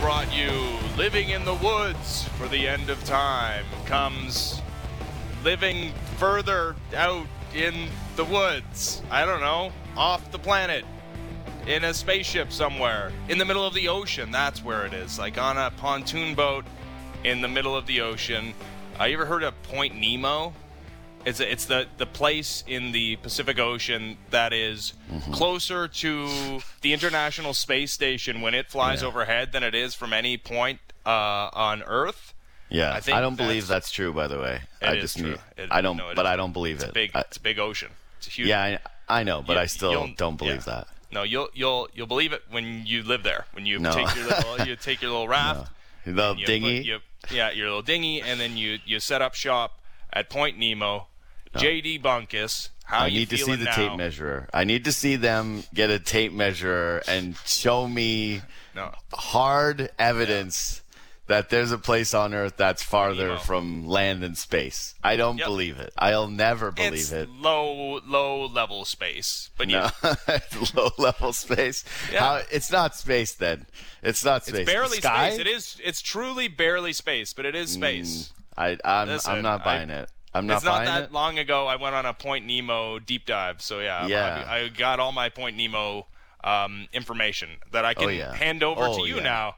brought you Living in the Woods for the End of Time comes living further out in the woods. I don't know, off the planet, in a spaceship somewhere, in the middle of the ocean. That's where it is, like on a pontoon boat in the middle of the ocean. Uh, you ever heard of Point Nemo? It's it's the the place in the Pacific Ocean that is closer to the International Space Station when it flies Yeah. overhead than it is from any point uh, on Earth. Yeah, I I, don't believe that's- that's true. By the way, It I is just true. need- It- I don't, no, but. I don't believe It's it. big I- it's a big ocean. It's a huge. yeah, I, I know, but You- I still don't believe yeah. that. No, you'll you'll you'll believe it when you live there. When you No. take your little you take your little raft, No. You dinghy. put- you- yeah, your little dinghy, and then you you set up shop at Point Nemo. Oh. JD Bunkis, how I you need to see the now? tape measurer. I need to see them get a tape measurer and show me No, hard evidence that there's a place on Earth that's farther from land and space. I don't Yep. believe it. I'll never believe it's it. low low level space, but No, you, low level space. Yeah. How, it's not space then. It's not space. It's barely space. It is. it's truly barely space, but it is mm. space. I, I'm, Listen, I'm not I- buying it. I'm not it's not that it. long ago. I went on a Point Nemo deep dive, so yeah, Yeah. I, I got all my Point Nemo um, information that I can Oh, yeah. hand over Oh, to you yeah. now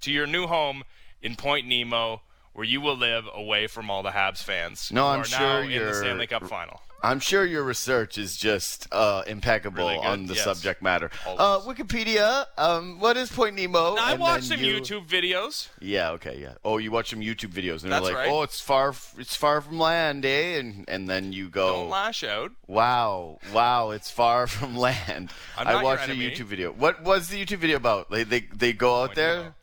to your new home in Point Nemo, where you will live away from all the Habs fans. No, I'm are sure now in the Stanley Cup final. I'm sure your research is just uh, impeccable Really on the yes. subject matter. Uh, Wikipedia. Um, what is Point Nemo? Now, I And watched some you- YouTube videos. Yeah. Okay. Yeah. Oh, you watch some YouTube videos and That's they're like, right. "Oh, it's far. f- It's far from land, eh?" And and then you go, Don't lash out. Wow, wow, it's far from land. I'm I not your watched a. YouTube video. What was the YouTube video about? They they, they go out Point there. Nemo.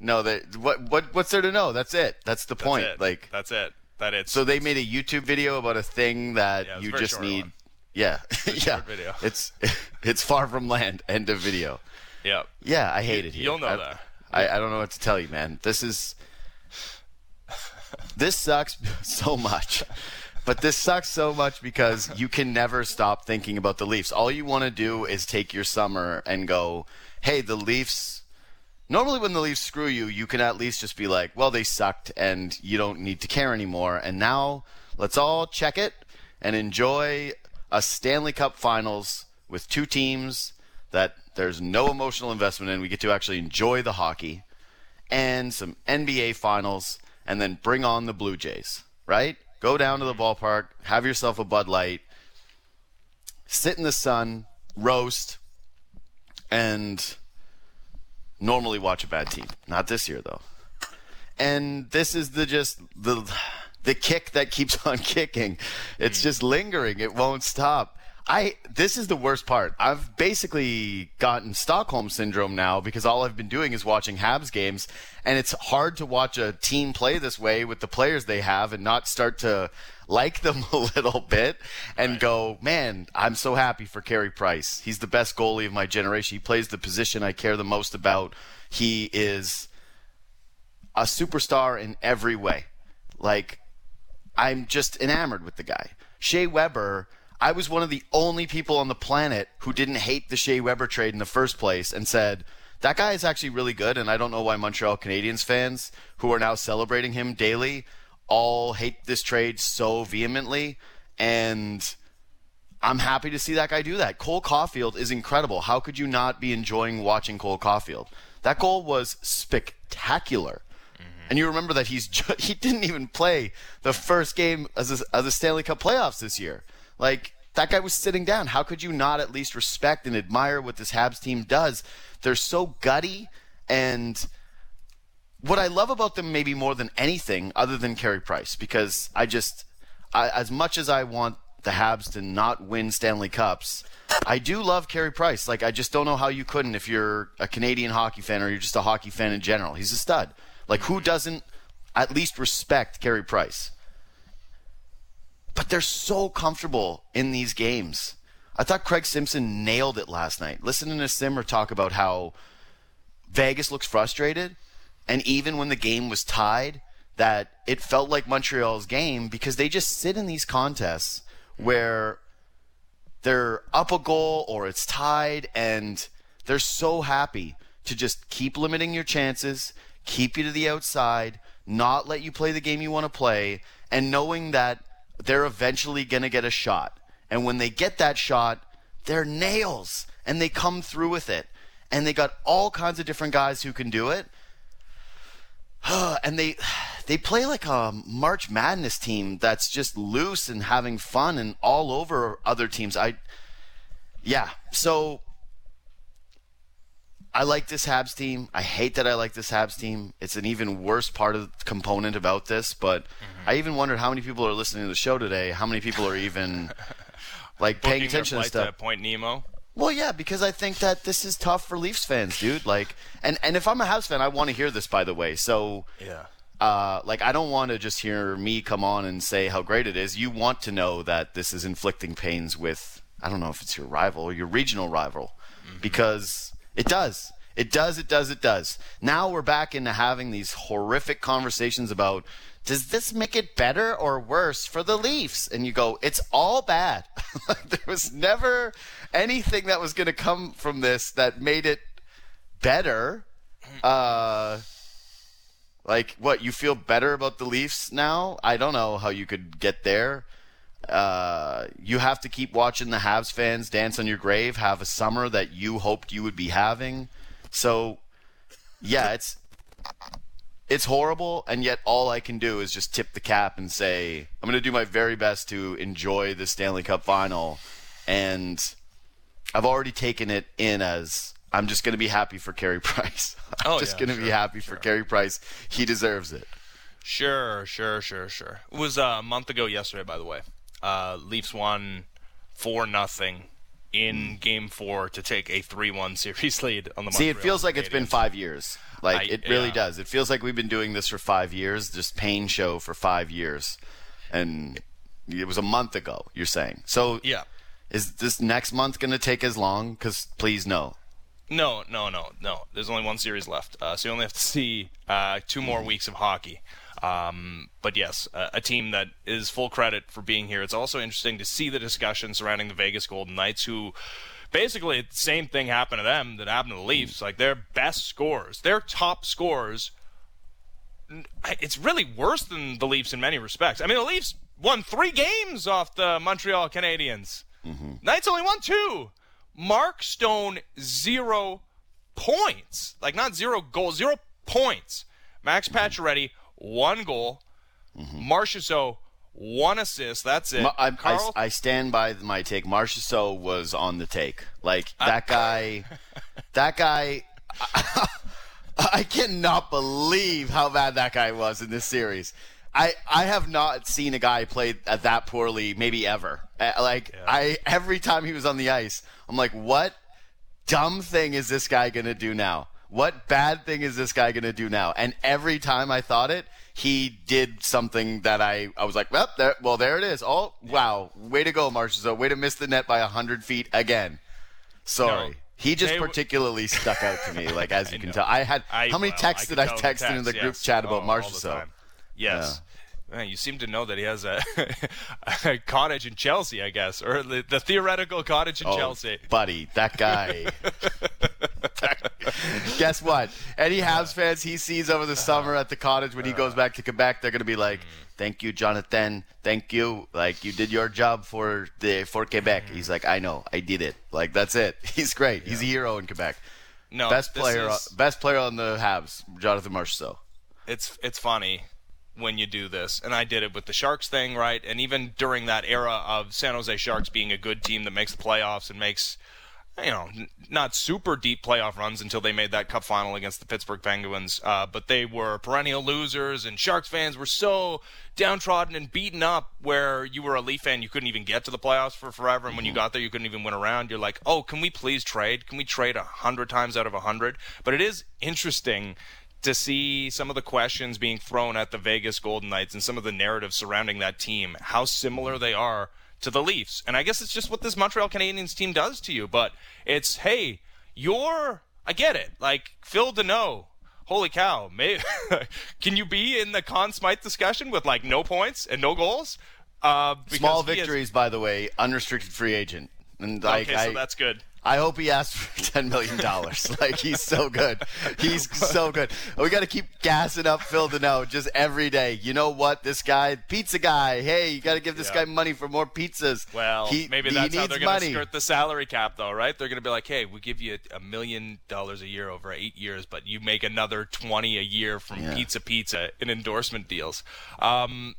No, they what what what's there to know? That's it. That's the That's point. it. Like that's it. That it's so they made a YouTube video about a thing that Yeah, it was a you just need. one. Yeah, yeah. video. It's it's far from land. End of video. yeah. Yeah, I hate it here. You'll know I, that. I, I don't know what to tell you, man. This is this sucks so much. But this sucks so much because you can never stop thinking about the Leafs. All you want to do is take your summer and go, "Hey, the Leafs." Normally, when the Leafs screw you, you can at least just be like, "Well, they sucked, and you don't need to care anymore." And now, let's all check it and enjoy a Stanley Cup Finals with two teams that there's no emotional investment in. We get to actually enjoy the hockey and some NBA finals and then bring on the Blue Jays, right? Go down to the ballpark, have yourself a Bud Light, sit in the sun, roast, and normally watch a bad team. Not this year though. And this is the just the the kick that keeps on kicking. It's hmm. just lingering. It won't stop. I this is the worst part. I've basically gotten Stockholm syndrome now because all I've been doing is watching Habs games and it's hard to watch a team play this way with the players they have and not start to like them a little bit and go, "Man, I'm so happy for Carey Price. He's the best goalie of my generation. He plays the position I care the most about. He is a superstar in every way. Like I'm just enamored with the guy. Shea Weber, I was one of the only people on the planet who didn't hate the Shea Weber trade in the first place and said, that guy is actually really good, and I don't know why Montreal Canadiens fans, who are now celebrating him daily, all hate this trade so vehemently. And I'm happy to see that guy do that. Cole Caufield is incredible. How could you not be enjoying watching Cole Caufield? That goal was spectacular. Mm-hmm. And you remember that he's ju- he didn't even play the first game as a, as a Stanley Cup playoffs this year. Like that guy was sitting down. How could you not at least respect and admire what this Habs team does? They're so gutty and what I love about them maybe more than anything other than Carey Price because I just I, as much as I want the Habs to not win Stanley Cups, I do love Carey Price. Like I just don't know how you couldn't if you're a Canadian hockey fan or you're just a hockey fan in general. He's a stud. Like who doesn't at least respect Carey Price? But they're so comfortable in these games. I thought Craig Simpson nailed it last night. Listening to Simmer talk about how Vegas looks frustrated, and even when the game was tied, that it felt like Montreal's game because they just sit in these contests where they're up a goal or it's tied, and they're so happy to just keep limiting your chances, keep you to the outside, not let you play the game you want to play, and knowing that they're eventually going to get a shot. And when they get that shot, they're nails and they come through with it. And they got all kinds of different guys who can do it. and they they play like a March Madness team that's just loose and having fun and all over other teams. I yeah, so I like this Habs team. I hate that I like this Habs team. It's an even worse part of the component about this. But mm-hmm. I even wondered how many people are listening to the show today. How many people are even like paying attention to stuff? To Point Nemo. Well, yeah, because I think that this is tough for Leafs fans, dude. Like, and and if I'm a Habs fan, I want to hear this. By the way, so yeah. Uh, like I don't want to just hear me come on and say how great it is. You want to know that this is inflicting pains with I don't know if it's your rival or your regional rival, mm-hmm. because it does. It does, it does, it does. Now we're back into having these horrific conversations about does this make it better or worse for the Leafs? And you go, it's all bad. there was never anything that was going to come from this that made it better. Uh, like, what, you feel better about the Leafs now? I don't know how you could get there. Uh, you have to keep watching the Habs fans dance on your grave, have a summer that you hoped you would be having. So, yeah, it's it's horrible, and yet all I can do is just tip the cap and say I'm going to do my very best to enjoy the Stanley Cup final, and I've already taken it in as I'm just going to be happy for Carey Price. I'm oh, just yeah, going to sure, be happy sure. for Carey Price. He deserves it. Sure, sure, sure, sure. It was uh, a month ago yesterday, by the way. Uh, Leafs won four nothing in Game Four to take a three-one series lead on the. See, it feels like it's been five years. Like I, it really yeah. does. It feels like we've been doing this for five years. Just pain show for five years, and it was a month ago. You're saying so? Yeah. Is this next month going to take as long? Because please no. No, no, no, no. There's only one series left, uh, so you only have to see uh, two more weeks of hockey. Um, but yes, a, a, team that is full credit for being here. It's also interesting to see the discussion surrounding the Vegas Golden Knights, who basically the same thing happened to them that happened to the Leafs. Like their best scores, their top scores. It's really worse than the Leafs in many respects. I mean, the Leafs won three games off the Montreal Canadiens. Mm-hmm. Knights only won two. Mark Stone zero points, like not zero goals, zero points. Max mm-hmm. Pacioretty one goal. Mm-hmm. Marchessault, one assist. That's it. I, Carl- I, I, stand by my take. Marchessault was on the take. Like that guy. that guy. I, I cannot believe how bad that guy was in this series. I, I have not seen a guy play that poorly maybe ever. Uh, like yeah. I every time he was on the ice, I'm like, what dumb thing is this guy gonna do now? What bad thing is this guy going to do now? And every time I thought it, he did something that I, I was like, well, there, well, there it is. Oh, wow. Way to go, Marchessault. Way to miss the net by 100 feet again. Sorry. No, he just particularly stuck out to me, like as you can tell. I had I, how many texts did I text in the group chat about oh, Marchessault? Yes. Yeah. Man, you seem to know that he has a, a cottage in Chelsea, I guess, or the, the theoretical cottage in oh, Chelsea. Buddy, that guy. Guess what? Any Habs fans he sees over the summer at the cottage when he goes back to Quebec, they're going to be like, "Thank you, Jonathan. Thank you. Like you did your job for the for Quebec." Mm. He's like, "I know. I did it. Like that's it. He's great. He's a hero in Quebec." No, best player, is, best player on the Habs, Jonathan Marchessault. It's it's funny when you do this. And I did it with the Sharks thing, right? And even during that era of San Jose Sharks being a good team that makes the playoffs and makes you know, not super deep playoff runs until they made that cup final against the Pittsburgh Penguins. Uh, but they were perennial losers, and Sharks fans were so downtrodden and beaten up where you were a Leaf fan, you couldn't even get to the playoffs for forever. And when you mm-hmm. got there, you couldn't even win around. You're like, oh, can we please trade? Can we trade a hundred times out of a hundred? But it is interesting to see some of the questions being thrown at the Vegas Golden Knights and some of the narrative surrounding that team, how similar they are to the Leafs. And I guess it's just what this Montreal Canadiens team does to you. But it's, hey, you're, I get it. Like, Phil Danault, holy cow, may, can you be in the Conn Smythe discussion with like no points and no goals? Uh, Small victories, has, by the way, unrestricted free agent. And like, okay, so I, that's good. I hope he asked for ten million dollars. like he's so good. He's so good. We got to keep gassing up Phil Danault just every day. You know what? This guy, pizza guy. Hey, you got to give this Yeah. guy money for more pizzas. Well, He- maybe that's how they're going to skirt the salary cap, though, right? They're going to be like, "Hey, we give you a million dollars a year over eight years, but you make another twenty a year from Yeah. Pizza Pizza in endorsement deals." Um,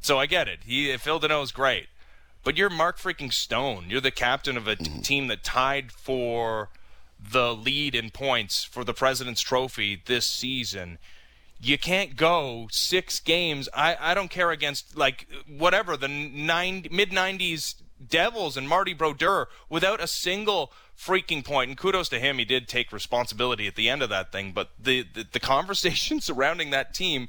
so I get it. He Phil Danault is great, but you're Mark freaking Stone. You're the captain of a t- Mm-hmm. team that tied for the lead in points for the President's Trophy this season you can't go six games. I, I don't care against like whatever the nine mid '90s Devils and Marty Brodeur without a single freaking point. And kudos to him, he did take responsibility at the end of that thing. But the the, the conversation surrounding that team,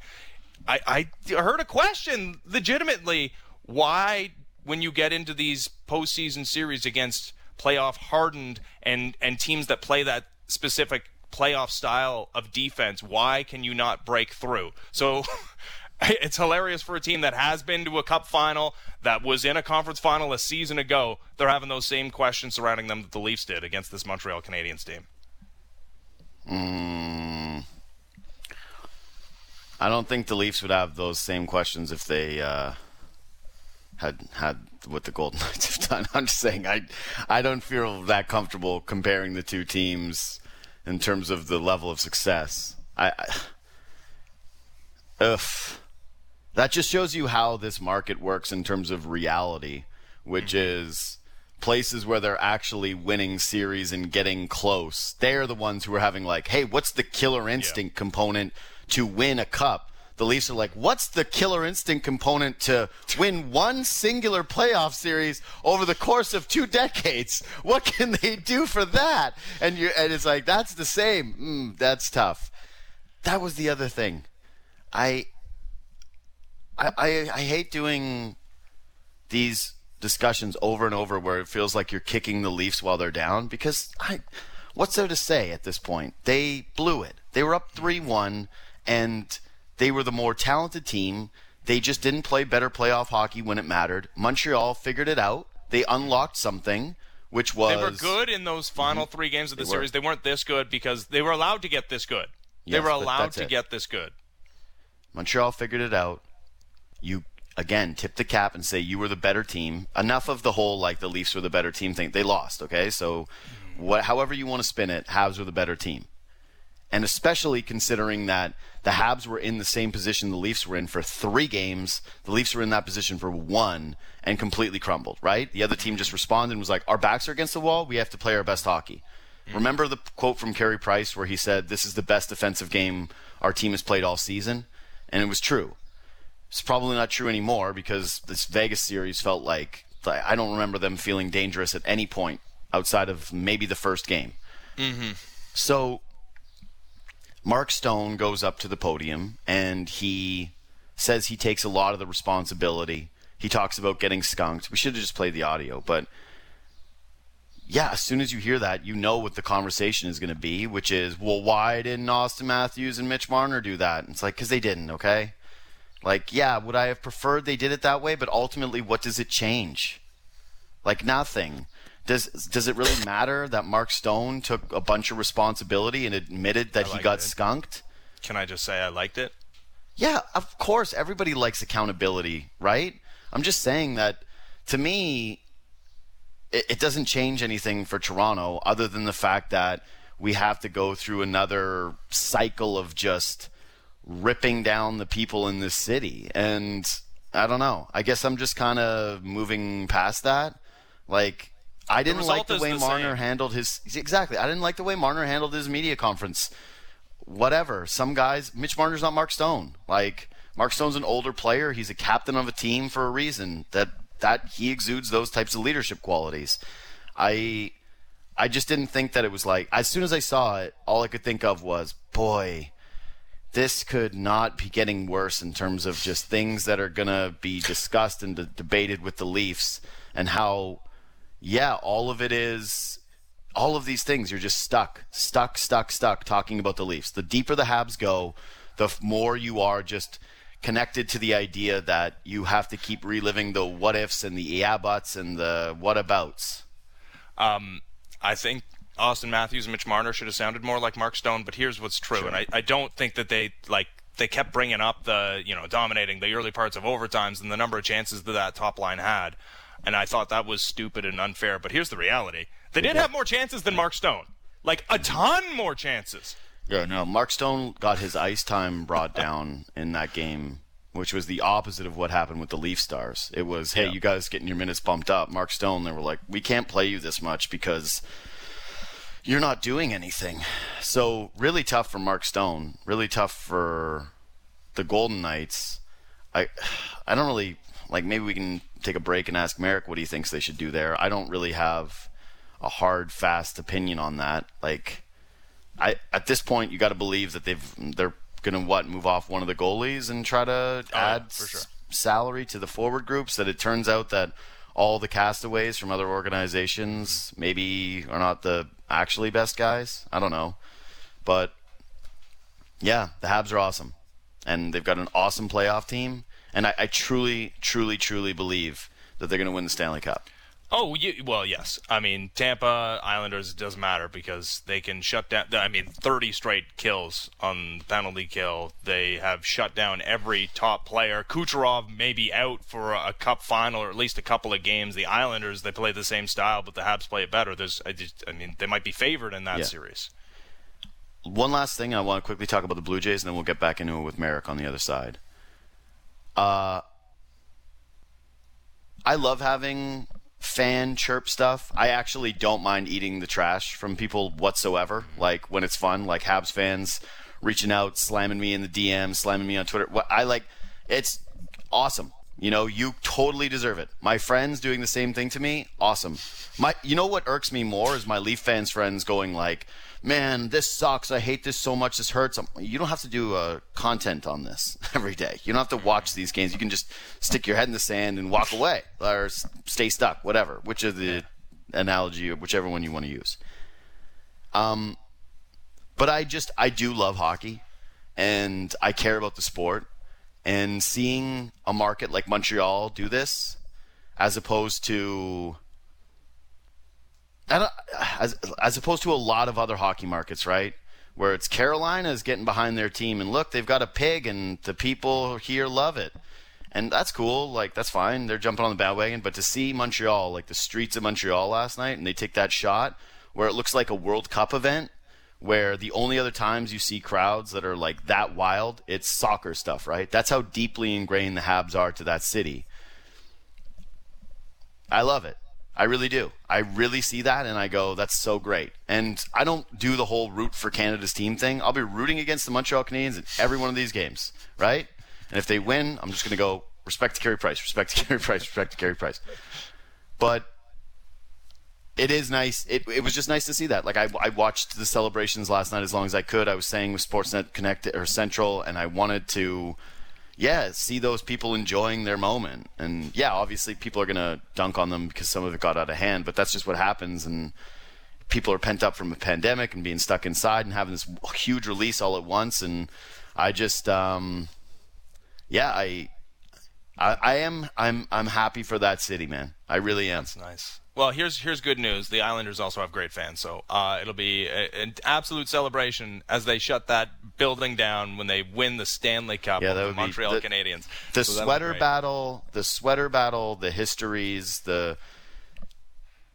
I, I heard a question legitimately why when you get into these postseason series against playoff hardened and and teams that play that specific playoff style of defense, why can you not break through? So it's hilarious for a team that has been to a cup final, that was in a conference final a season ago. They're having those same questions surrounding them that the Leafs did against this Montreal Canadiens team. I don't think the Leafs would have those same questions if they uh, had had what the Golden Knights have done. I'm just saying, I I don't feel that comfortable comparing the two teams in terms of the level of success. I, I ugh. That just shows you how this market works in terms of reality, which mm-hmm. is places where they're actually winning series and getting close. They're the ones who are having like, hey, what's the killer instinct component to win a cup? The Leafs are like, what's the killer instinct component to win one singular playoff series over the course of two decades? What can they do for that? And you and it's like that's the same. Mm, that's tough. That was the other thing. I I, I, I hate doing these discussions over and over where it feels like you're kicking the Leafs while they're down because I, what's there to say at this point? They blew it. They were up 3 1 and they were the more talented team. They just didn't play better playoff hockey when it mattered. Montreal figured it out. They unlocked something, which was. They were good in those final three games of the Mm-hmm. They were. series. They weren't this good because they were allowed to get this good. they were allowed to it. get this good. Montreal figured it out. You again tip the cap and say you were the better team. Enough of the whole like the Leafs were the better team thing. They lost, okay? So what however you want to spin it, Habs were the better team. And especially considering that the Habs were in the same position the Leafs were in for 3 games, the Leafs were in that position for 1 and completely crumbled, right? The other team just responded and was like, "Our backs are against the wall. We have to play our best hockey." Remember the quote from Carey Price where he said, "This is the best defensive game our team has played all season," and it was true. It's probably not true anymore because this Vegas series felt like like, I don't remember them feeling dangerous at any point outside of maybe the first game. Mm-hmm. So Mark Stone goes up to the podium and he says he takes a lot of the responsibility. He talks about getting skunked. We should have just played the audio, but yeah, as soon as you hear that, you know what the conversation is going to be, which is, well, why didn't Auston Matthews and Mitch Marner do that? And it's like, because they didn't, okay? Like, yeah, would I have preferred they did it that way? But ultimately, what does it change? Like nothing. Does does it really matter that Mark Stone took a bunch of responsibility and admitted that he got it. skunked? Can I just say I liked it? Yeah, of course, everybody likes accountability, right? I'm just saying that to me, it, it doesn't change anything for Toronto other than the fact that we have to go through another cycle of just ripping down the people in this city. And I don't know. I guess I'm just kind of moving past that. Like, I didn't like the way the Marner same. handled his. Exactly. I didn't like the way Marner handled his media conference whatever. Some guys, Mitch Marner's not Mark Stone. Like Mark Stone's an older player. He's a captain of a team for a reason. That that he exudes those types of leadership qualities. I I just didn't think that it was like as soon as I saw it, all I could think of was, boy, this could not be getting worse in terms of just things that are gonna be discussed and de- debated with the Leafs and how yeah, all of it is all of these things you're just stuck stuck stuck stuck talking about the leafs. The deeper the habs go the more you are just connected to the idea that you have to keep reliving the what ifs and the yeah buts and the what abouts. Um, I think Auston Matthews and Mitch Marner should have sounded more like Mark Stone. But here's what's true, and I, I don't think that they like they kept bringing up the you know dominating the early parts of overtimes and the number of chances that that top line had, and I thought that was stupid and unfair. But here's the reality: they did have more chances than Mark Stone, like a ton more chances. Yeah, no. Mark Stone got his ice time brought down in that game, which was the opposite of what happened with the Leaf Stars. It was, hey, Yeah. you guys getting your minutes bumped up. Mark Stone, they were like, we can't play you this much because you're not doing anything. So really tough for Mark Stone. Really tough for the Golden Knights. I, I don't really like. Maybe we can take a break and ask Marek what he thinks they should do there. I don't really have a hard, fast opinion on that. Like. I at this point you got to believe that they've they're going to what move off one of the goalies and try to oh, yeah, add sure. s- salary to the forward groups. That it turns out that all the castaways from other organizations mm-hmm. maybe are not the actually best guys. I don't know, but yeah, the Habs are awesome, and they've got an awesome playoff team. And I, I truly, truly, truly believe that they're going to win the Stanley Cup. Oh, you, well, yes. I mean, Tampa Islanders it doesn't matter because they can shut down. I mean, 30 straight kills on the penalty kill. They have shut down every top player. Kucherov may be out for a, cup final or at least a couple of games. The Islanders they play the same style, but the Habs play it better. There's, I just, I mean, they might be favored in that Yeah. series. one last thing, I want to quickly talk about the Blue Jays, and then we'll get back into it with Marek on the other side. Uh, I love having fan chirp stuff. I actually don't mind eating the trash from people whatsoever. Like when it's fun, like Habs fans reaching out, slamming me in the DM, slamming me on Twitter. What I like, it's awesome. You know, you totally deserve it. My friends doing the same thing to me, awesome. My, you know what irks me more is my Leaf fans friends going like, "Man, this sucks. I hate this so much. This hurts." You don't have to do uh, content on this every day. You don't have to watch these games. You can just stick your head in the sand and walk away, or stay stuck, whatever. Which is the analogy, whichever one you want to use. Um, but I just I do love hockey, and I care about the sport, and seeing a market like Montreal do this, as opposed to as as opposed to a lot of other hockey markets, right? Where it's Carolina is getting behind their team, and look, they've got a pig, and the people here love it, and that's cool. Like that's fine. They're jumping on the bandwagon. But to see Montreal, like the streets of Montreal last night, and they take that shot where it looks like a World Cup event, where the only other times you see crowds that are like that wild, it's soccer stuff, right? That's how deeply ingrained the Habs are to that city. I love it. I really do. I really see that and I go, that's so great. And I don't do the whole root for Canada's team thing. I'll be rooting against the Montreal Canadiens in every one of these games, right? And if they win, I'm just going to go respect to Carey Price, respect to Carey Price, respect to Carey Price. But it is nice. It, it was just nice to see that. Like I, I watched the celebrations last night as long as I could. I was staying with Sportsnet Connect or Central, and I wanted to, yeah, see those people enjoying their moment. And yeah, obviously people are gonna dunk on them because some of it got out of hand, but that's just what happens. And people are pent up from a pandemic and being stuck inside and having this huge release all at once. And I just, um, yeah, I, I, I am, I'm, I'm happy for that city, man. I really am. That's nice. Well, here's here's good news. The Islanders also have great fans, so uh, it'll be a, an absolute celebration as they shut that building down when they win the Stanley Cup Yeah, that the be- Montreal the- Canadiens. the So sweater battle, the sweater battle, the histories, the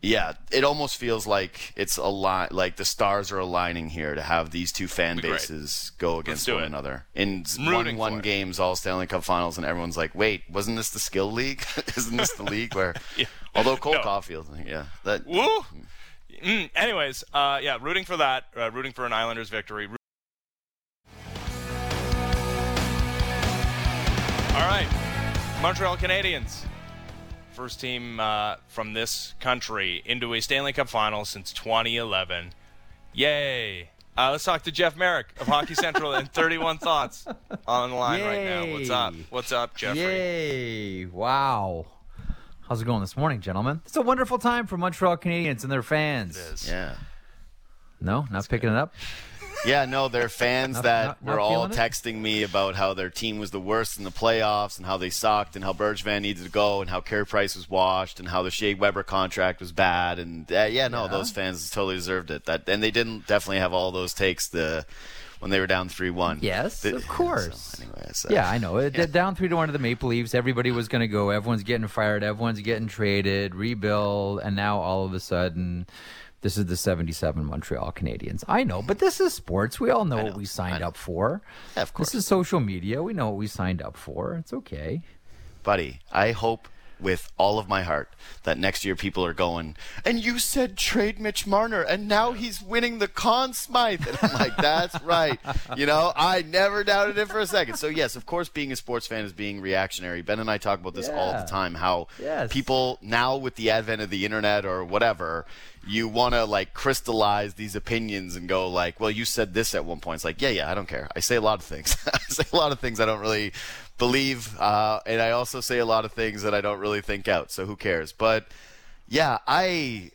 yeah, it almost feels like it's a lot like the stars are aligning here to have these two fan bases go against one it. another in I'm one for one it. games, all Stanley Cup Finals, and everyone's like, "Wait, wasn't this the skill league? Isn't this the league where?" Yeah. Although Cole No. Caufield, yeah, that Woo! Mm, anyways, uh, yeah, rooting for that. Uh, rooting for an Islanders victory. All right, Montreal Canadiens, first team uh, from this country into a Stanley Cup final since 2011. Yay! Uh, let's talk to Jeff Marek of Hockey Central and 31 Thoughts on the line right now. What's up? What's up, Jeffrey? Yay! Wow. How's it going this morning, gentlemen? It's a wonderful time for Montreal Canadiens and their fans. It is. yeah. No, not picking it up. Yeah, no, there are fans Not- that not- not were all feeling it? texting me about how their team was the worst in the playoffs and how they sucked and how Bergevin needed to go and how Carey Price was washed and how the Shea Weber contract was bad and uh, yeah, no, Yeah. those fans totally deserved it. That and they didn't definitely have all those takes the when they were down three one. Yes, of course. So, anyway, so, uh, Yeah, I know. It Down three to one to the Maple Leafs. Everybody was going to go. Everyone's getting fired. Everyone's getting traded, rebuild, and now all of a sudden, this is the '77 Montreal Canadiens. I know, but this is sports. We all know, what we signed up for. Yeah, of course. This is social media. We know what we signed up for. It's okay. buddy, I hope with all of my heart that next year people are going, and you said trade Mitch Marner, and now he's winning the Conn Smythe. And I'm like, that's right. You know, I never doubted it for a second. So, yes, of course, being a sports fan is being reactionary. Ben and I talk about this all the time how Yes. people now, with the advent of the internet or whatever, you want to like crystallize these opinions and go like, well, you said this at one point. It's like, yeah, yeah, I don't care. I say a lot of things. I say a lot of things I don't really believe, uh, and I also say a lot of things that I don't really think out. So who cares? But yeah, I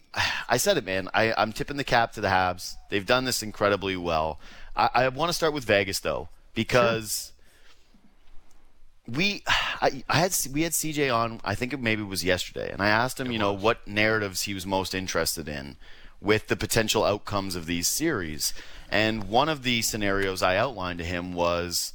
I said it, man. I, I'm tipping the cap to the Habs. They've done this incredibly well. I, I want to start with Vegas though because we I, I had we had CJ on I think it maybe was yesterday and I asked him you know what narratives he was most interested in with the potential outcomes of these series and one of the scenarios I outlined to him was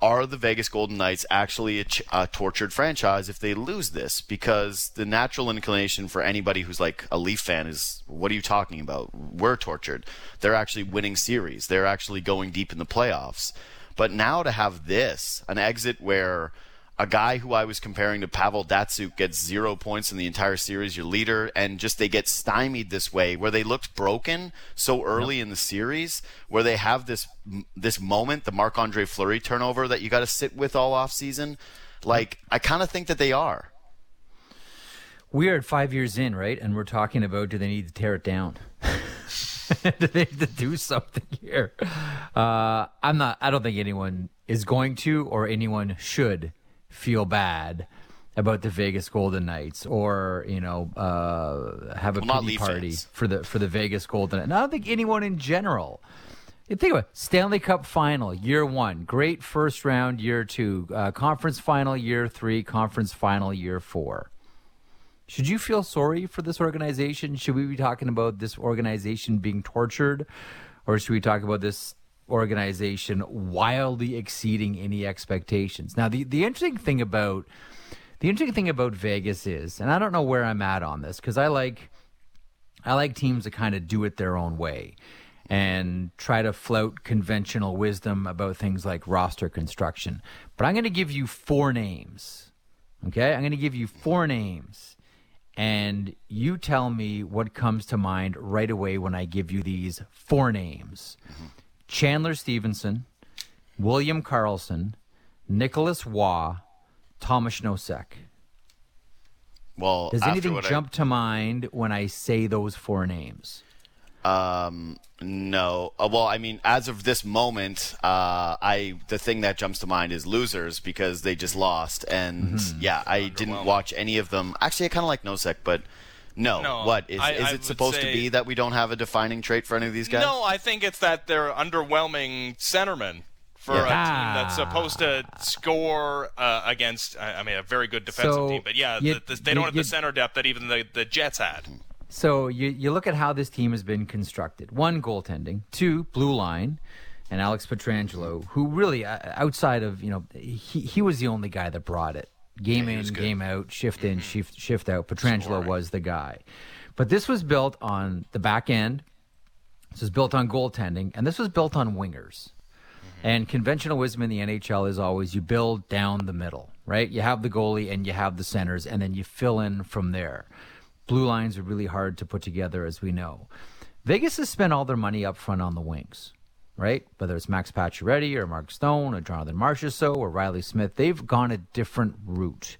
are the Vegas Golden Knights actually a, ch- a tortured franchise if they lose this? Because the natural inclination for anybody who's like a Leaf fan is what are you talking about? We're tortured. They're actually winning series. They're actually going deep in the playoffs. But now to have this, an exit where a guy who I was comparing to Pavel Datsyuk gets zero points in the entire series, your leader, and just they get stymied this way, where they looked broken so early in the series, where they have this this moment, the Marc Andre Fleury turnover that you got to sit with all off season. Like I kind of think that they are. We are at five years in, right? And we're talking about do they need to tear it down? do they need to do something here? Uh, I'm not. I don't think anyone is going to, or anyone should, feel bad about the Vegas Golden Knights, or you know, uh, have a Well, pity party fans. for the for the Vegas Golden. And I don't think anyone in general. Think about it, Stanley Cup final, year one, great first round, year two, uh, conference final, year three, conference final, year four. Should you feel sorry for this organization? Should we be talking about this organization being tortured? Or should we talk about this organization wildly exceeding any expectations? Now, the, the interesting thing about the interesting thing about Vegas is, and I don't know where I'm at on this, because I like I like teams that kind of do it their own way and try to float conventional wisdom about things like roster construction. But I'm going to give you four names. Okay? I'm going to give you four names. And you tell me what comes to mind right away when I give you these four names mm-hmm. Chandler Stephenson, William Karlsson, Nicolas Roy, Thomas Nosek. Well, Does anything what I- jump to mind when I say those four names? Um, no. Uh, well, I mean, as of this moment, uh, I the thing that jumps to mind is losers because they just lost, and Mm-hmm. yeah, I didn't watch any of them. Actually, I kind of like Nosek, but no. No, what is I- is it would supposed to be that we don't have a defining trait for any of these guys? No, I think it's that they're underwhelming centermen for Yeah. a team that's Ah. supposed to score uh, against. I I mean, a very good defensive So, team, but yeah, you- the, the, they you- don't have you- the center depth that even the, the Jets had. So you you look at how this team has been constructed. One, goaltending. Two, blue line, and Alex Pietrangelo, who really uh, outside of you know he he was the only guy that brought it. Game in, game out, shift in, shift shift out. Pietrangelo was the guy. But this was built on the back end. This was built on goaltending, and this was built on wingers. And conventional wisdom in the NHL is always you build down the middle, right? You have the goalie and you have the centers, and then you fill in from there. Blue lines are really hard to put together, as we know. Vegas has spent all their money up front on the wings, right? Whether it's Max Pacioretty or Mark Stone or Jonathan Marchessault or Riley Smith, they've gone a different route.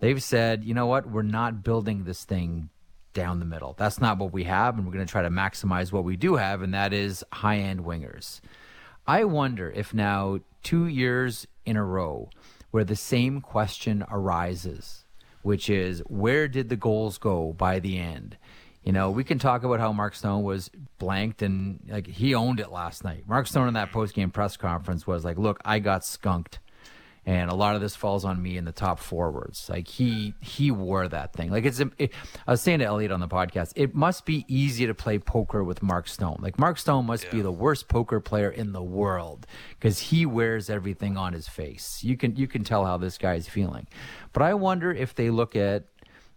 They've said, you know what, we're not building this thing down the middle. That's not what we have, and we're going to try to maximize what we do have, and that is high end wingers. I wonder if now, two years in a row, where the same question arises, which is where did the goals go by the end? You know, we can talk about how Mark Stone was blanked and like he owned it last night. Mark Stone in that post game press conference was like, "Look, I got skunked." and a lot of this falls on me in the top forwards. Like he he wore that thing. Like it's. It, I was saying to Elliotte on the podcast, it must be easy to play poker with Mark Stone. Like Mark Stone must yeah. be the worst poker player in the world because he wears everything on his face. You can you can tell how this guy's feeling. But I wonder if they look at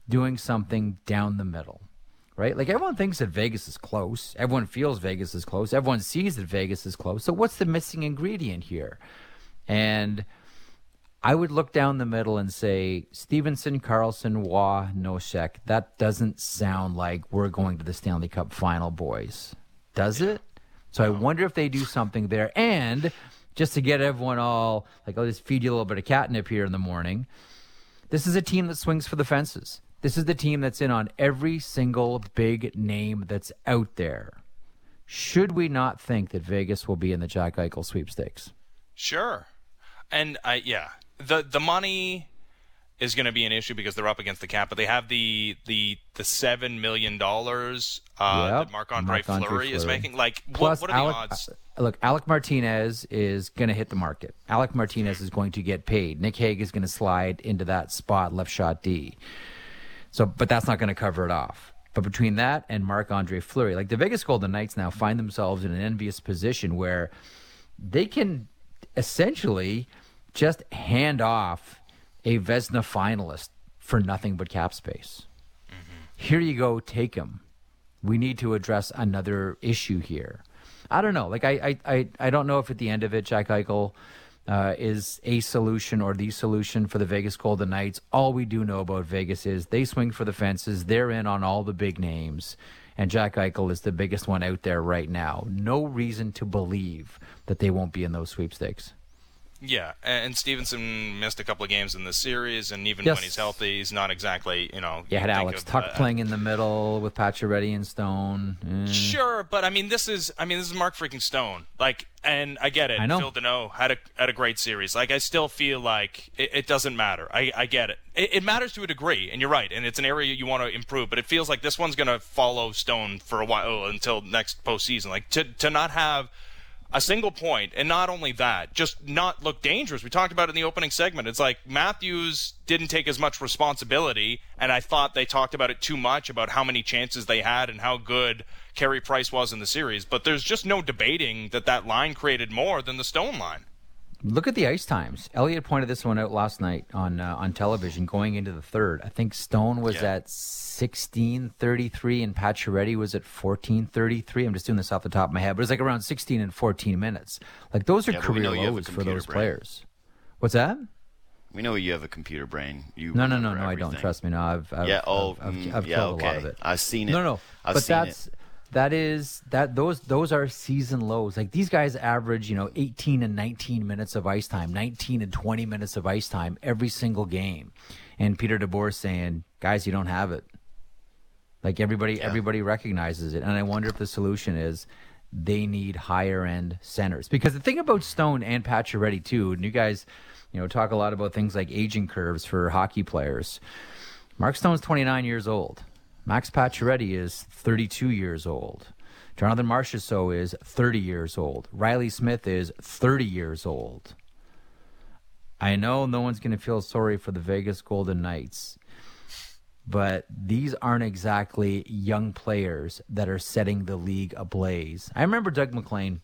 doing something down the middle. Right? Like everyone thinks that Vegas is close. Everyone feels Vegas is close. Everyone sees that Vegas is close. So what's the missing ingredient here? And I would look down the middle and say Stephenson, Karlsson, Roy, Nosek. That doesn't sound like we're going to the Stanley Cup final, boys. Does it? So I wonder if they do something there. And just to get everyone all like, I'll just feed you a little bit of catnip here in the morning. This is a team that swings for the fences. This is the team that's in on every single big name that's out there. Should we not think that Vegas will be in the Jack Eichel sweepstakes? Sure. And I yeah, the the money is going to be an issue because they're up against the cap, but they have the the the seven million dollars uh, yep. that Marc Andre Fleury, Fleury is making. Like, Plus, what, what are Alec, the odds? Uh, look, Alec Martinez is going to hit the market. Alec Martinez is going to get paid. Nick Hague is going to slide into that spot, left shot D. So, but that's not going to cover it off. But between that and Marc Andre Fleury, like the Vegas Golden Knights now find themselves in an envious position where they can essentially just hand off a Vezina finalist for nothing but cap space. Mm-hmm. Here you go, take him. We need to address another issue here. I don't know. Like I, I, I, I don't know if at the end of it, Jack Eichel uh, is a solution or the solution for the Vegas Golden Knights. All we do know about Vegas is they swing for the fences. They're in on all the big names, and Jack Eichel is the biggest one out there right now. No reason to believe that they won't be in those sweepstakes. Yeah, and Stephenson missed a couple of games in the series, and even yes. when he's healthy, he's not exactly, you know. Yeah, had Alex of, Tuch uh, playing in the middle with Pacioretty and Stone. Eh. Sure, but I mean, this is, I mean, this is Mark freaking Stone. Like, and I get it. I know. Phil Danault had a had a great series. Like, I still feel like it, it doesn't matter. I, I get it. it. it. matters to a degree, and you're right, and it's an area you want to improve. But it feels like this one's going to follow Stone for a while until next postseason. Like to to not have a single point, and not only that, just not look dangerous. We talked about it in the opening segment. It's like Matthews didn't take as much responsibility, and I thought they talked about it too much about how many chances they had and how good Carey Price was in the series. But there's just no debating that that line created more than the Stone line. Look at the ice times. Elliotte pointed this one out last night on uh, on television going into the third. I think Stone was yeah. at 16:33 and Pacioretty was at 14:33. I'm just doing this off the top of my head, but it's like around 16 and 14 minutes. Like those are yeah, career lows for those brain. players. What's that? We know you have a computer brain. You no, no, no, no. Everything. I don't. Trust me. No, I've, I've yeah. Oh, I've, I've, mm, I've yeah, killed okay. a lot of it. I've seen it. No, no. I've but that's it that is that those those are season lows. Like these guys average, you know, 18 and 19 minutes of ice time, 19 and 20 minutes of ice time every single game. And Peter DeBoer saying, "Guys, you don't have it." Like everybody yeah. everybody recognizes it. And I wonder if the solution is they need higher end centers. Because the thing about Stone and Pacioretty too, and you guys, you know, talk a lot about things like aging curves for hockey players. Mark Stone's 29 years old. Max Pacioretty is 32 years old. Jonathan Marchessault is 30 years old. Riley Smith is 30 years old. I know no one's going to feel sorry for the Vegas Golden Knights, but these aren't exactly young players that are setting the league ablaze. I remember Doug MacLean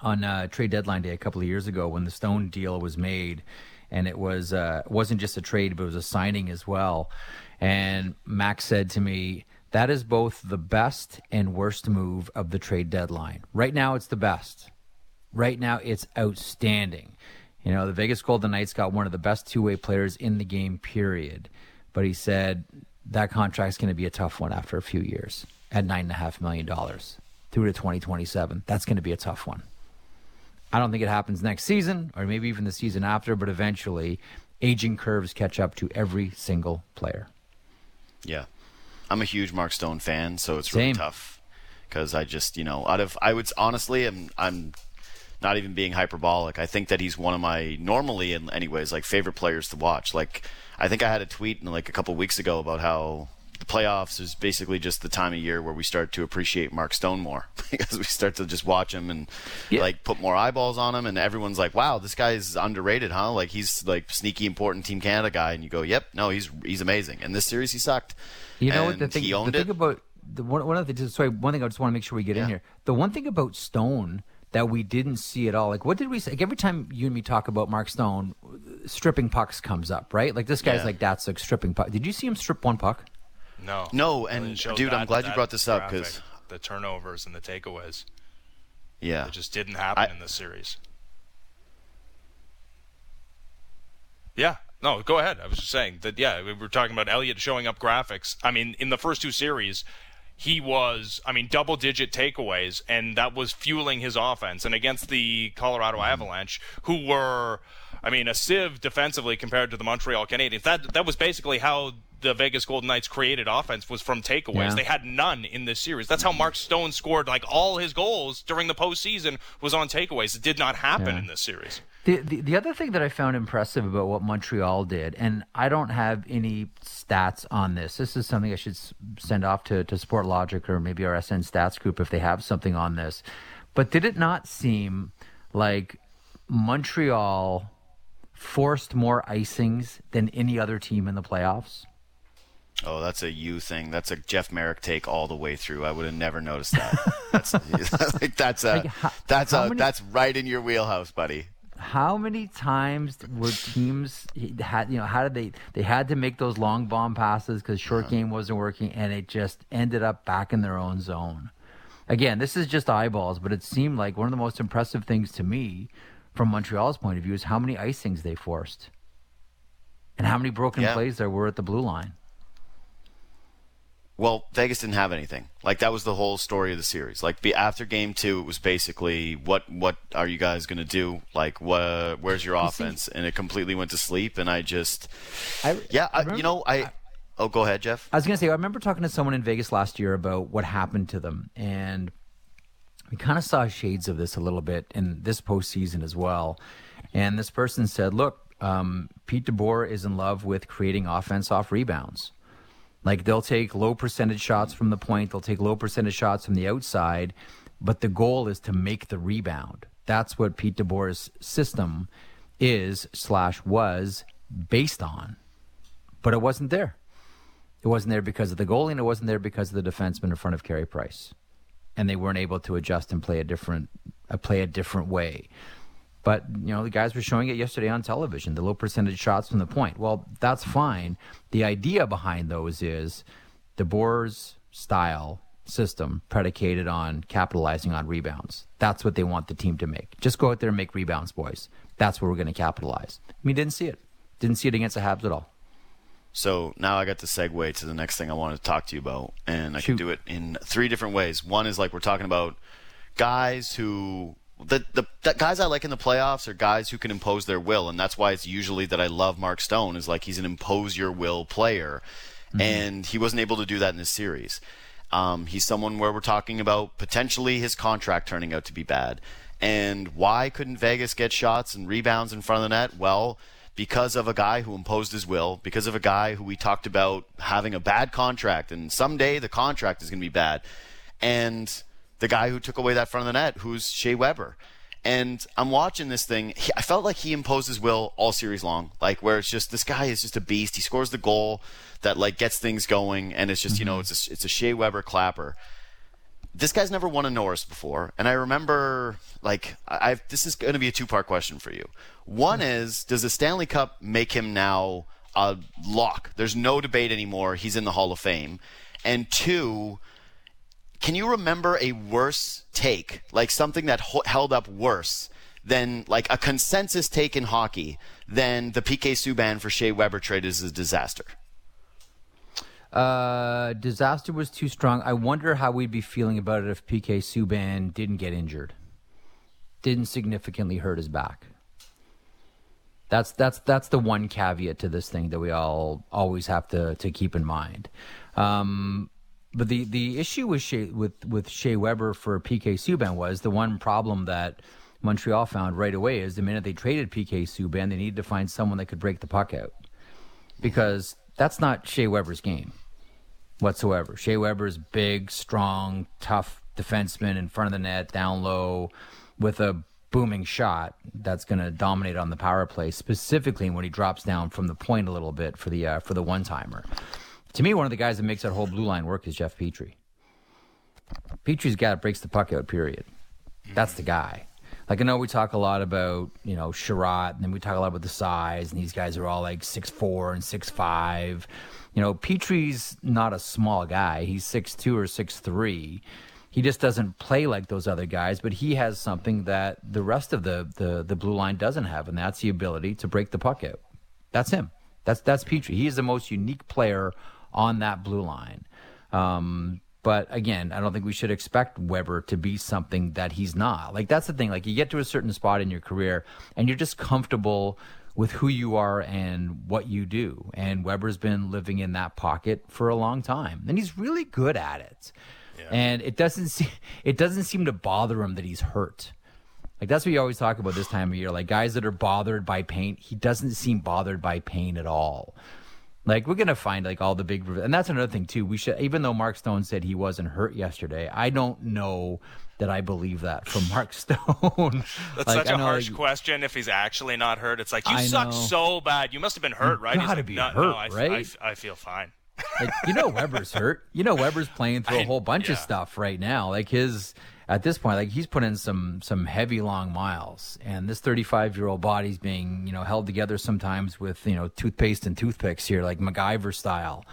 on uh, trade deadline day a couple of years ago when the Stone deal was made, and it was uh, wasn't just a trade, but it was a signing as well. And Max said to me, that is both the best and worst move of the trade deadline. Right now, it's the best. Right now, it's outstanding. You know, the Vegas Golden Knights got one of the best two way players in the game, period. But he said that contract's going to be a tough one after a few years at $9.5 million through to 2027. That's going to be a tough one. I don't think it happens next season or maybe even the season after, but eventually aging curves catch up to every single player. Yeah, I'm a huge Mark Stone fan, so it's really tough because I just you know out of I would honestly I'm I'm not even being hyperbolic. I think that he's one of my normally in anyways like favorite players to watch. Like I think I had a tweet in like a couple weeks ago about how the playoffs is basically just the time of year where we start to appreciate Mark Stone more because we start to just watch him and Yeah. like put more eyeballs on him, and everyone's like, "Wow, this guy is underrated, huh? Like he's like sneaky important Team Canada guy." And you go, "Yep, no, he's he's amazing." And this series, he sucked. You know what the And thing? He The owned thing it. about the one, one of the just- sorry, one thing I just want to make sure we get in here. The one thing about Stone that we didn't see at all. Like, what did we say? Like, every time you and me talk about Mark Stone, stripping pucks comes up, right? Like this guy's Yeah. like that's like stripping puck. Did you see him strip one puck? No. No, and dude, I'm glad you brought this up because the turnovers and the takeaways. yeah, It just didn't happen I- in this series. Yeah. No, go ahead. I was just saying that, yeah, we were talking about Elliotte showing up graphics. I mean, in the first two series, he was, I mean, double digit takeaways, and that was fueling his offense. And against the Colorado Mm-hmm. Avalanche, who were, I mean, a sieve defensively compared to the Montreal Canadiens, that, that was basically how the Vegas Golden Knights created offense was from takeaways. Yeah. They had none in this series. That's how Mark Stone scored like all his goals during the postseason was on takeaways. It did not happen Yeah. in this series. The, the the other thing that I found impressive about what Montreal did, and I don't have any stats on this. This is something I should send off to to Sportlogiq or maybe our SN Stats group if they have something on this. But did it not seem like Montreal forced more icings than any other team in the playoffs? Oh, that's a you thing. That's a Jeff Marek take all the way through. I would have never noticed that. that's like, that's a Like, how- that's how a many- that's right in your wheelhouse, buddy. How many times were teams had you know how did they they had to make those long bomb passes because short game wasn't working and it just ended up back in their own zone. Again, this is just eyeballs, but it seemed like one of the most impressive things to me from Montreal's point of view is how many icings they forced and how many broken Yeah. plays there were at the blue line. Well, Vegas didn't have anything. Like that was the whole story of the series. Like be, after game two, it was basically what what are you guys gonna do? Like what where's your offense? And it completely went to sleep. And I just I, yeah, I, remember- you know I. Oh, go ahead, Jeff. I was going to say, I remember talking to someone in Vegas last year about what happened to them, and we kind of saw shades of this a little bit in this postseason as well. And this person said, "Look, um, Pete DeBoer is in love with creating offense off rebounds. Like they'll take low percentage shots from the point, they'll take low percentage shots from the outside, but the goal is to make the rebound. That's what Pete DeBoer's system is slash was based on, but it wasn't there." It wasn't there because of the goalie, and it wasn't there because of the defenseman in front of Carey Price, and they weren't able to adjust and play a different, uh, play a different way. But you know, the guys were showing it yesterday on television. The low percentage shots from the point. Well, that's fine. The idea behind those is DeBoer's style system predicated on capitalizing on rebounds. That's what they want the team to make. Just go out there and make rebounds, boys. That's where we're going to capitalize. I mean, didn't see it. Didn't see it against the Habs at all. So now I got to segue to the next thing I wanted to talk to you about, and I can do it in three different ways. One is like we're talking about guys who the, the the guys I like in the playoffs are guys who can impose their will, and that's why it's usually that I love Mark Stone is like he's an impose your will player, and he wasn't able to do that in this series. Um, he's someone where we're talking about potentially his contract turning out to be bad. And why couldn't Vegas get shots and rebounds in front of the net? Well, because of a guy who imposed his will, because of a guy who we talked about having a bad contract, and someday the contract is going to be bad. And the guy who took away that front of the net, who's Shea Weber. And I'm watching this thing. He, I felt like he imposed his will all series long, like where it's just this guy is just a beast. He scores the goal that like gets things going, and it's just you know mm-hmm. it's a, it's a Shea Weber clapper this guy's never won a Norris before, and I remember like I I've, this is going to be a two part question for you. One mm-hmm. is, does the Stanley Cup make him now a lock? There's no debate anymore. He's in the Hall of Fame. And two, can you remember a worse take, like something that ho- held up worse than like a consensus take in hockey than the PK Subban for Shea Weber trade is a disaster? Uh, disaster was too strong. I wonder how we'd be feeling about it if PK Subban didn't get injured, didn't significantly hurt his back. That's that's that's the one caveat to this thing that we all always have to to keep in mind. Um, but the the issue with Shea, with with Shea Weber for PK Subban was the one problem that Montreal found right away is the minute they traded PK Subban, they needed to find someone that could break the puck out because that's not Shea Weber's game. whatsoever. Shea Weber's big, strong, tough defenseman in front of the net, down low, with a booming shot that's going to dominate on the power play, specifically when he drops down from the point a little bit for the uh, for the one timer. To me, one of the guys that makes that whole blue line work is Jeff Petry. Petry's that breaks the puck out. Period. That's the guy. Like I know we talk a lot about you know Chiarot, and then we talk a lot about the size, and these guys are all like six four and six five. You know, Petry's not a small guy. He's six two or six three. He just doesn't play like those other guys, but he has something that the rest of the, the, the blue line doesn't have, and that's the ability to break the puck out. That's him. That's that's Petry. He is the most unique player on that blue line. Um, but again, I don't think we should expect Weber to be something that he's not. Like that's the thing. Like you get to a certain spot in your career, and you're just comfortable with who you are and what you do. And Weber's been living in that pocket for a long time, and he's really good at it. And it doesn't seem it doesn't seem to bother him that he's hurt. Like that's what you always talk about this time of year. Like guys that are bothered by pain, he doesn't seem bothered by pain at all. Like we're gonna find like all the big, and that's another thing too. We should, even though Mark Stone said he wasn't hurt yesterday, I don't know that I believe that from Mark Stone. That's Like, such I a know, harsh like, question if he's actually not hurt. It's like, you I suck know. so bad. You must have been hurt, right? Gotta like, be no, hurt, no, I, I right? f- I feel fine. like, you know Weber's hurt. You know Weber's playing through a I- whole bunch of yeah. stuff right now. Like his at this point, like he's put in some some heavy long miles, and this 35 year old body's being you know held together sometimes with you know toothpaste and toothpicks here, like MacGyver style.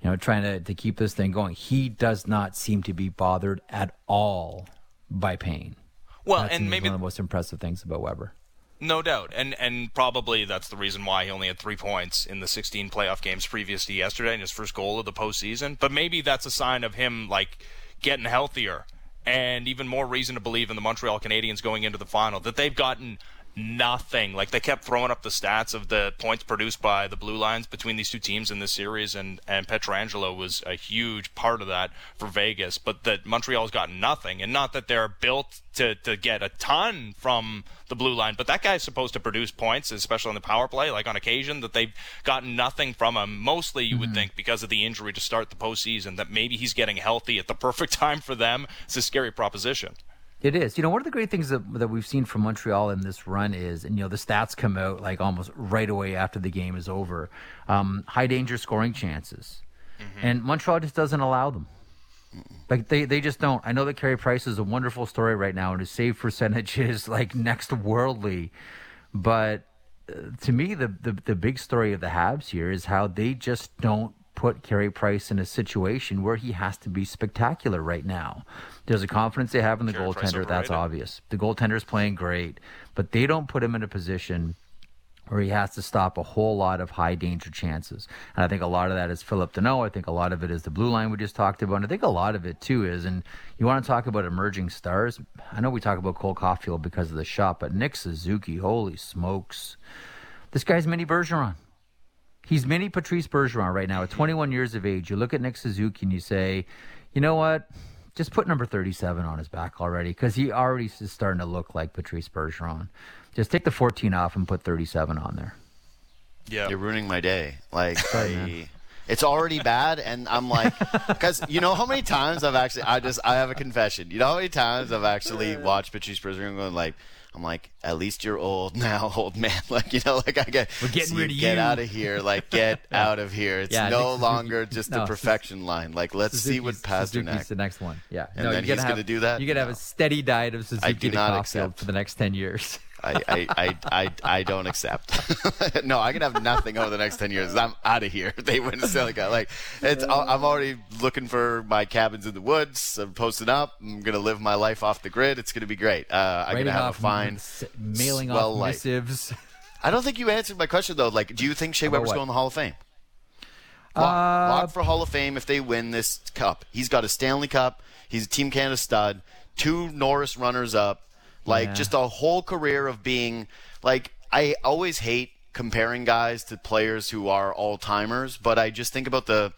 You know, trying to to keep this thing going. He does not seem to be bothered at all by pain. Well, That and maybe one of the most impressive things about Weber. No doubt, and and probably that's the reason why he only had three points in the 16 playoff games previous to yesterday and his first goal of the postseason. But maybe that's a sign of him like getting healthier, and even more reason to believe in the Montreal Canadiens going into the final that they've gotten nothing. Like they kept throwing up the stats of the points produced by the blue lines between these two teams in this series, and and Pietrangelo was a huge part of that for Vegas. But that Montreal's got nothing, and not that they're built to to get a ton from the blue line, but that guy's supposed to produce points, especially on the power play. Like on occasion, that they've gotten nothing from him. Mostly, you would mm-hmm. think because of the injury to start the postseason, that maybe he's getting healthy at the perfect time for them. It's a scary proposition. It is. You know, one of the great things that, that we've seen from Montreal in this run is, and you know, the stats come out like almost right away after the game is over. Um, high danger scoring chances, and Montreal just doesn't allow them. Like they, they just don't. I know that Carey Price is a wonderful story right now, and his save percentage is like next worldly. But uh, to me, the, the the big story of the Habs here is how they just don't put Carey Price in a situation where he has to be spectacular right now. There's a confidence they have in the Carey goaltender. That's obvious. The goaltender's playing great, but they don't put him in a position where he has to stop a whole lot of high danger chances. And I think a lot of that is Phillip Danault. I think a lot of it is the blue line we just talked about. And I think a lot of it too is, and you want to talk about emerging stars. I know we talk about Cole Caufield because of the shot, but Nick Suzuki, holy smokes, this guy's mini Bergeron. He's mini Patrice Bergeron right now at 21 years of age. You look at Nick Suzuki and you say, you know what? Just put number 37 on his back already because he already is starting to look like Patrice Bergeron. Just take the 14 off and put 37 on there. Yeah. You're ruining my day. Like Sorry, man. I, it's already bad, and I'm like, because you know how many times I've actually, I just, I have a confession. You know how many times I've actually watched Patrice Bergeron going like. I'm like, at least you're old now, old man. Like, you know, like I get, We're getting see, rid of get you. out of here. Like, get out of here. It's Yeah, no Suzuki- longer just no, the perfection line. Like, let's see what Suzuki's- Suzuki's Pastrnak. the next one. Yeah, And no, then he's have, gonna do that? You're going to have a steady diet of Suzuki do to not accept. for the next 10 years. I, I, I, I, I don't accept. no, I can have nothing over the next ten years. I'm out of here. They win Selke. Like it's. I'm already looking for my cabins in the woods. I'm posting up. I'm gonna live my life off the grid. It's gonna be great. Uh, I'm gonna have off a fine, s- mailing off life. missives. I don't think you answered my question though. Like, do you think Shea Weber's going to the Hall of Fame? Lock, Uh, lock for Hall of Fame if they win this cup. He's got a Stanley Cup. He's a Team Canada stud. Two Norris runners up. Like Yeah. just a whole career of being like I always hate comparing guys to players who are all timers, but I just think about the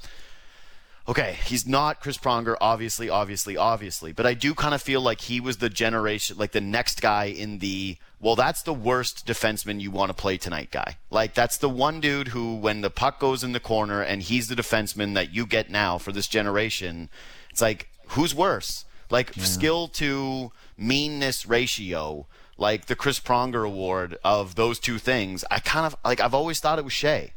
okay, he's not Chris Pronger, obviously, obviously, obviously, but I do kind of feel like he was the generation, like the next guy in the, well, that's the worst defenseman you want to play tonight guy. Like, that's the one dude who, when the puck goes in the corner and he's the defenseman that you get now for this generation, it's like, who's worse? Like, yeah. skill to meanness ratio, like the Chris Pronger award of those two things, I kind of, like, I've always thought it was Shea.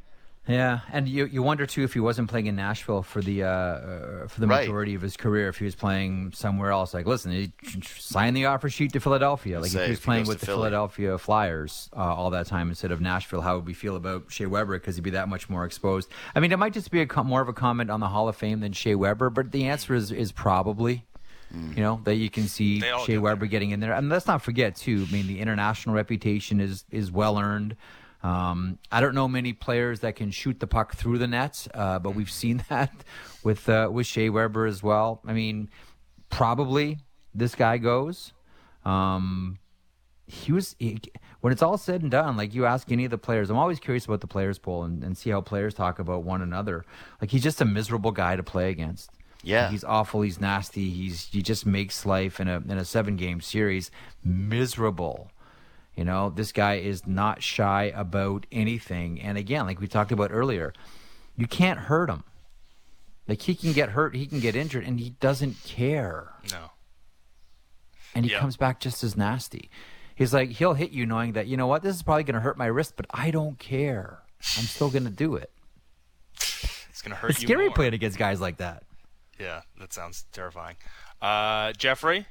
Yeah, and you you wonder too if he wasn't playing in Nashville for the uh, uh for the majority right. of his career, if he was playing somewhere else. Like, listen, he signed the offer sheet to Philadelphia. Like, if he was playing he with the Philly. Philadelphia Flyers uh, all that time instead of Nashville, how would we feel about Shea Weber? Because he'd be that much more exposed. I mean, it might just be a more of a comment on the Hall of Fame than Shea Weber, but the answer is is probably. You know that you can see Shea Weber there. getting in there, and let's not forget too. I mean, the international reputation is is well earned. Um, I don't know many players that can shoot the puck through the nets, uh, but we've seen that with uh, with Shea Weber as well. I mean, probably this guy goes. Um, he was he, when it's all said and done. Like you ask any of the players, I'm always curious about the players poll and, and see how players talk about one another. Like he's just a miserable guy to play against. Yeah, he's awful. He's nasty. He's he just makes life in a in a seven game series miserable. You know, this guy is not shy about anything. And again, like we talked about earlier, you can't hurt him. Like he can get hurt, he can get injured, and he doesn't care. No. And he yep. comes back just as nasty. He's like, he'll hit you knowing that, you know what, this is probably going to hurt my wrist, but I don't care. I'm still going to do it. It's going to hurt it's you. It's scary more. playing against guys like that. Yeah, that sounds terrifying. Uh, Jeffrey,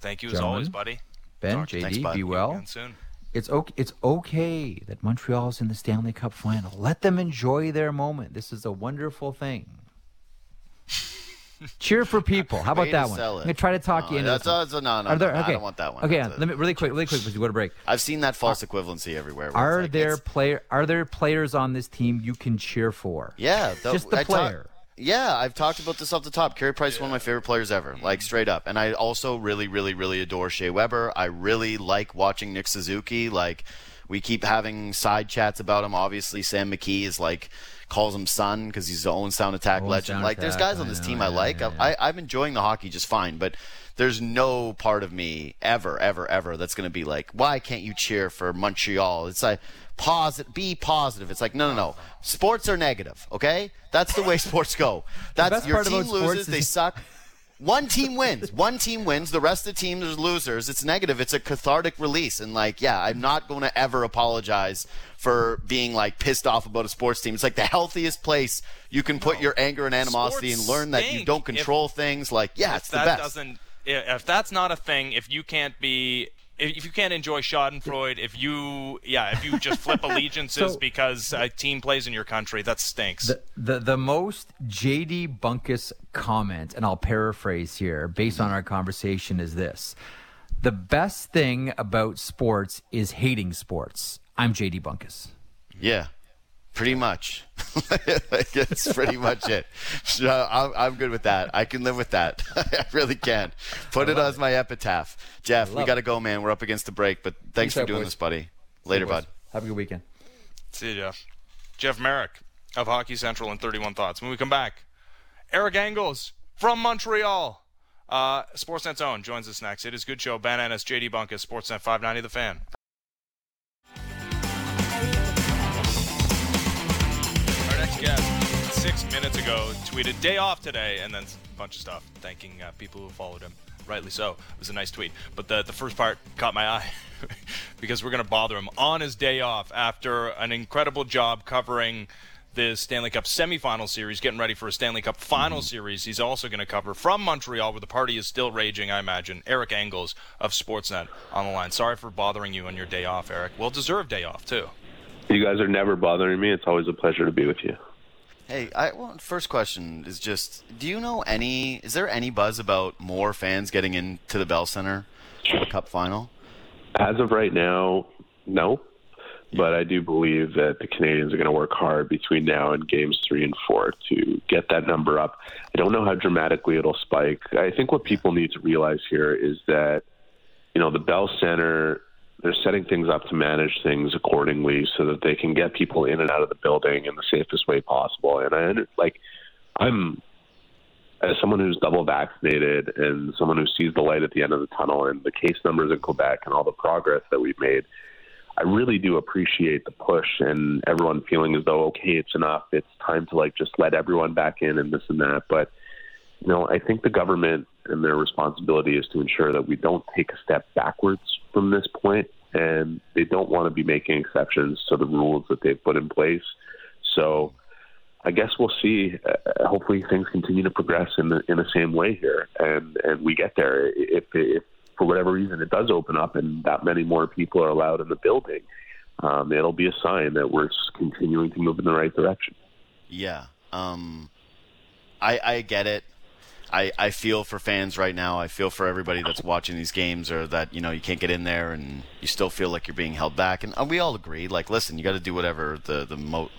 thank you as Gentlemen. always, buddy. Ben, JD, Thanks, be well. It's okay. It's okay that Montreal's in the Stanley Cup final. Let them enjoy their moment. This is a wonderful thing. Cheer for people. How about that one? I'm gonna try to talk no, you into that's, that's, no, no, there, okay. I don't want that one. Okay, let me really quick, really quick, because you go to break. I've seen that false equivalency everywhere. Are like, there player? Are there players on this team you can cheer for? Yeah, the, just the I player. Talk, yeah, I've talked about this off the top. Carey Price is one of my favorite players ever, like mm-hmm. straight up. And I also really, really, really adore Shea Weber. I really like watching Nick Suzuki. Like, we keep having side chats about him. Obviously, Sam McKee is like calls him son because he's the Owen Sound Attack own legend. Sound like, attack, there's guys on this team yeah, I like. Yeah, yeah. I, I'm enjoying the hockey just fine, but there's no part of me ever, ever, ever that's going to be like, why can't you cheer for Montreal? It's like positive, be positive. It's like, no, no, no. Sports are negative. Okay, that's the way sports go. That's your team loses, they suck. One team wins. One team wins. The rest of the teams are losers. It's negative. It's a cathartic release. And like, yeah, I'm not going to ever apologize for being like pissed off about a sports team. It's like the healthiest place you can put no. your anger and animosity sports and learn that you don't control if, things. Like, yeah, it's the best. Doesn't, if that's not a thing, if you can't be if you can't enjoy Schadenfreude, if you yeah, if you just flip allegiances so, because a team plays in your country, that stinks. The, the the most JD Bunkis comment, and I'll paraphrase here based on mm-hmm. our conversation, is this: the best thing about sports is hating sports. I'm JD Bunkis. Yeah. Pretty much. That's pretty much it. So I'm, I'm, good with that. I can live with that. I really can. Put it as it. my epitaph. Jeff, we got to go, man. We're up against the break, but thanks Peace for doing boys. this, buddy. Later, bud. Have a good weekend. See you, Jeff. Jeff Marek of Hockey Central and 31 Thoughts. When we come back, Eric Engels from Montreal. Uh, Sportsnet's own joins us next. It is Good Show. Ben Ennis, JD Bunkis, Sportsnet 590 The Fan. Guest six minutes ago tweeted day off today, and then a bunch of stuff thanking uh, people who followed him. Rightly so. It was a nice tweet. But the, the first part caught my eye because we're going to bother him on his day off after an incredible job covering the Stanley Cup semifinal series, getting ready for a Stanley Cup final mm-hmm. series. He's also going to cover from Montreal, where the party is still raging, I imagine. Eric Engels of Sportsnet on the line. Sorry for bothering you on your day off, Eric. Well deserved day off, too. You guys are never bothering me. It's always a pleasure to be with you. Hey, I, well, first question is just: Do you know any? Is there any buzz about more fans getting into the Bell Center for the Cup final? As of right now, no. But I do believe that the Canadiens are going to work hard between now and games three and four to get that number up. I don't know how dramatically it'll spike. I think what people need to realize here is that, you know, the Bell Center they're setting things up to manage things accordingly so that they can get people in and out of the building in the safest way possible. And I like, I'm as someone who's double vaccinated and someone who sees the light at the end of the tunnel and the case numbers in Quebec and all the progress that we've made, I really do appreciate the push and everyone feeling as though okay, it's enough. It's time to like just let everyone back in and this and that. But you know, I think the government and their responsibility is to ensure that we don't take a step backwards from this point, and they don't want to be making exceptions to the rules that they've put in place. So I guess we'll see. Uh, hopefully, things continue to progress in the in the same way here, and and we get there. If, if for whatever reason it does open up and that many more people are allowed in the building, um, it'll be a sign that we're continuing to move in the right direction. Yeah, um, I I get it. I, I feel for fans right now. I feel for everybody that's watching these games, or that you know you can't get in there and you still feel like you're being held back. And uh, we all agree, like, listen, you got to do whatever the the mo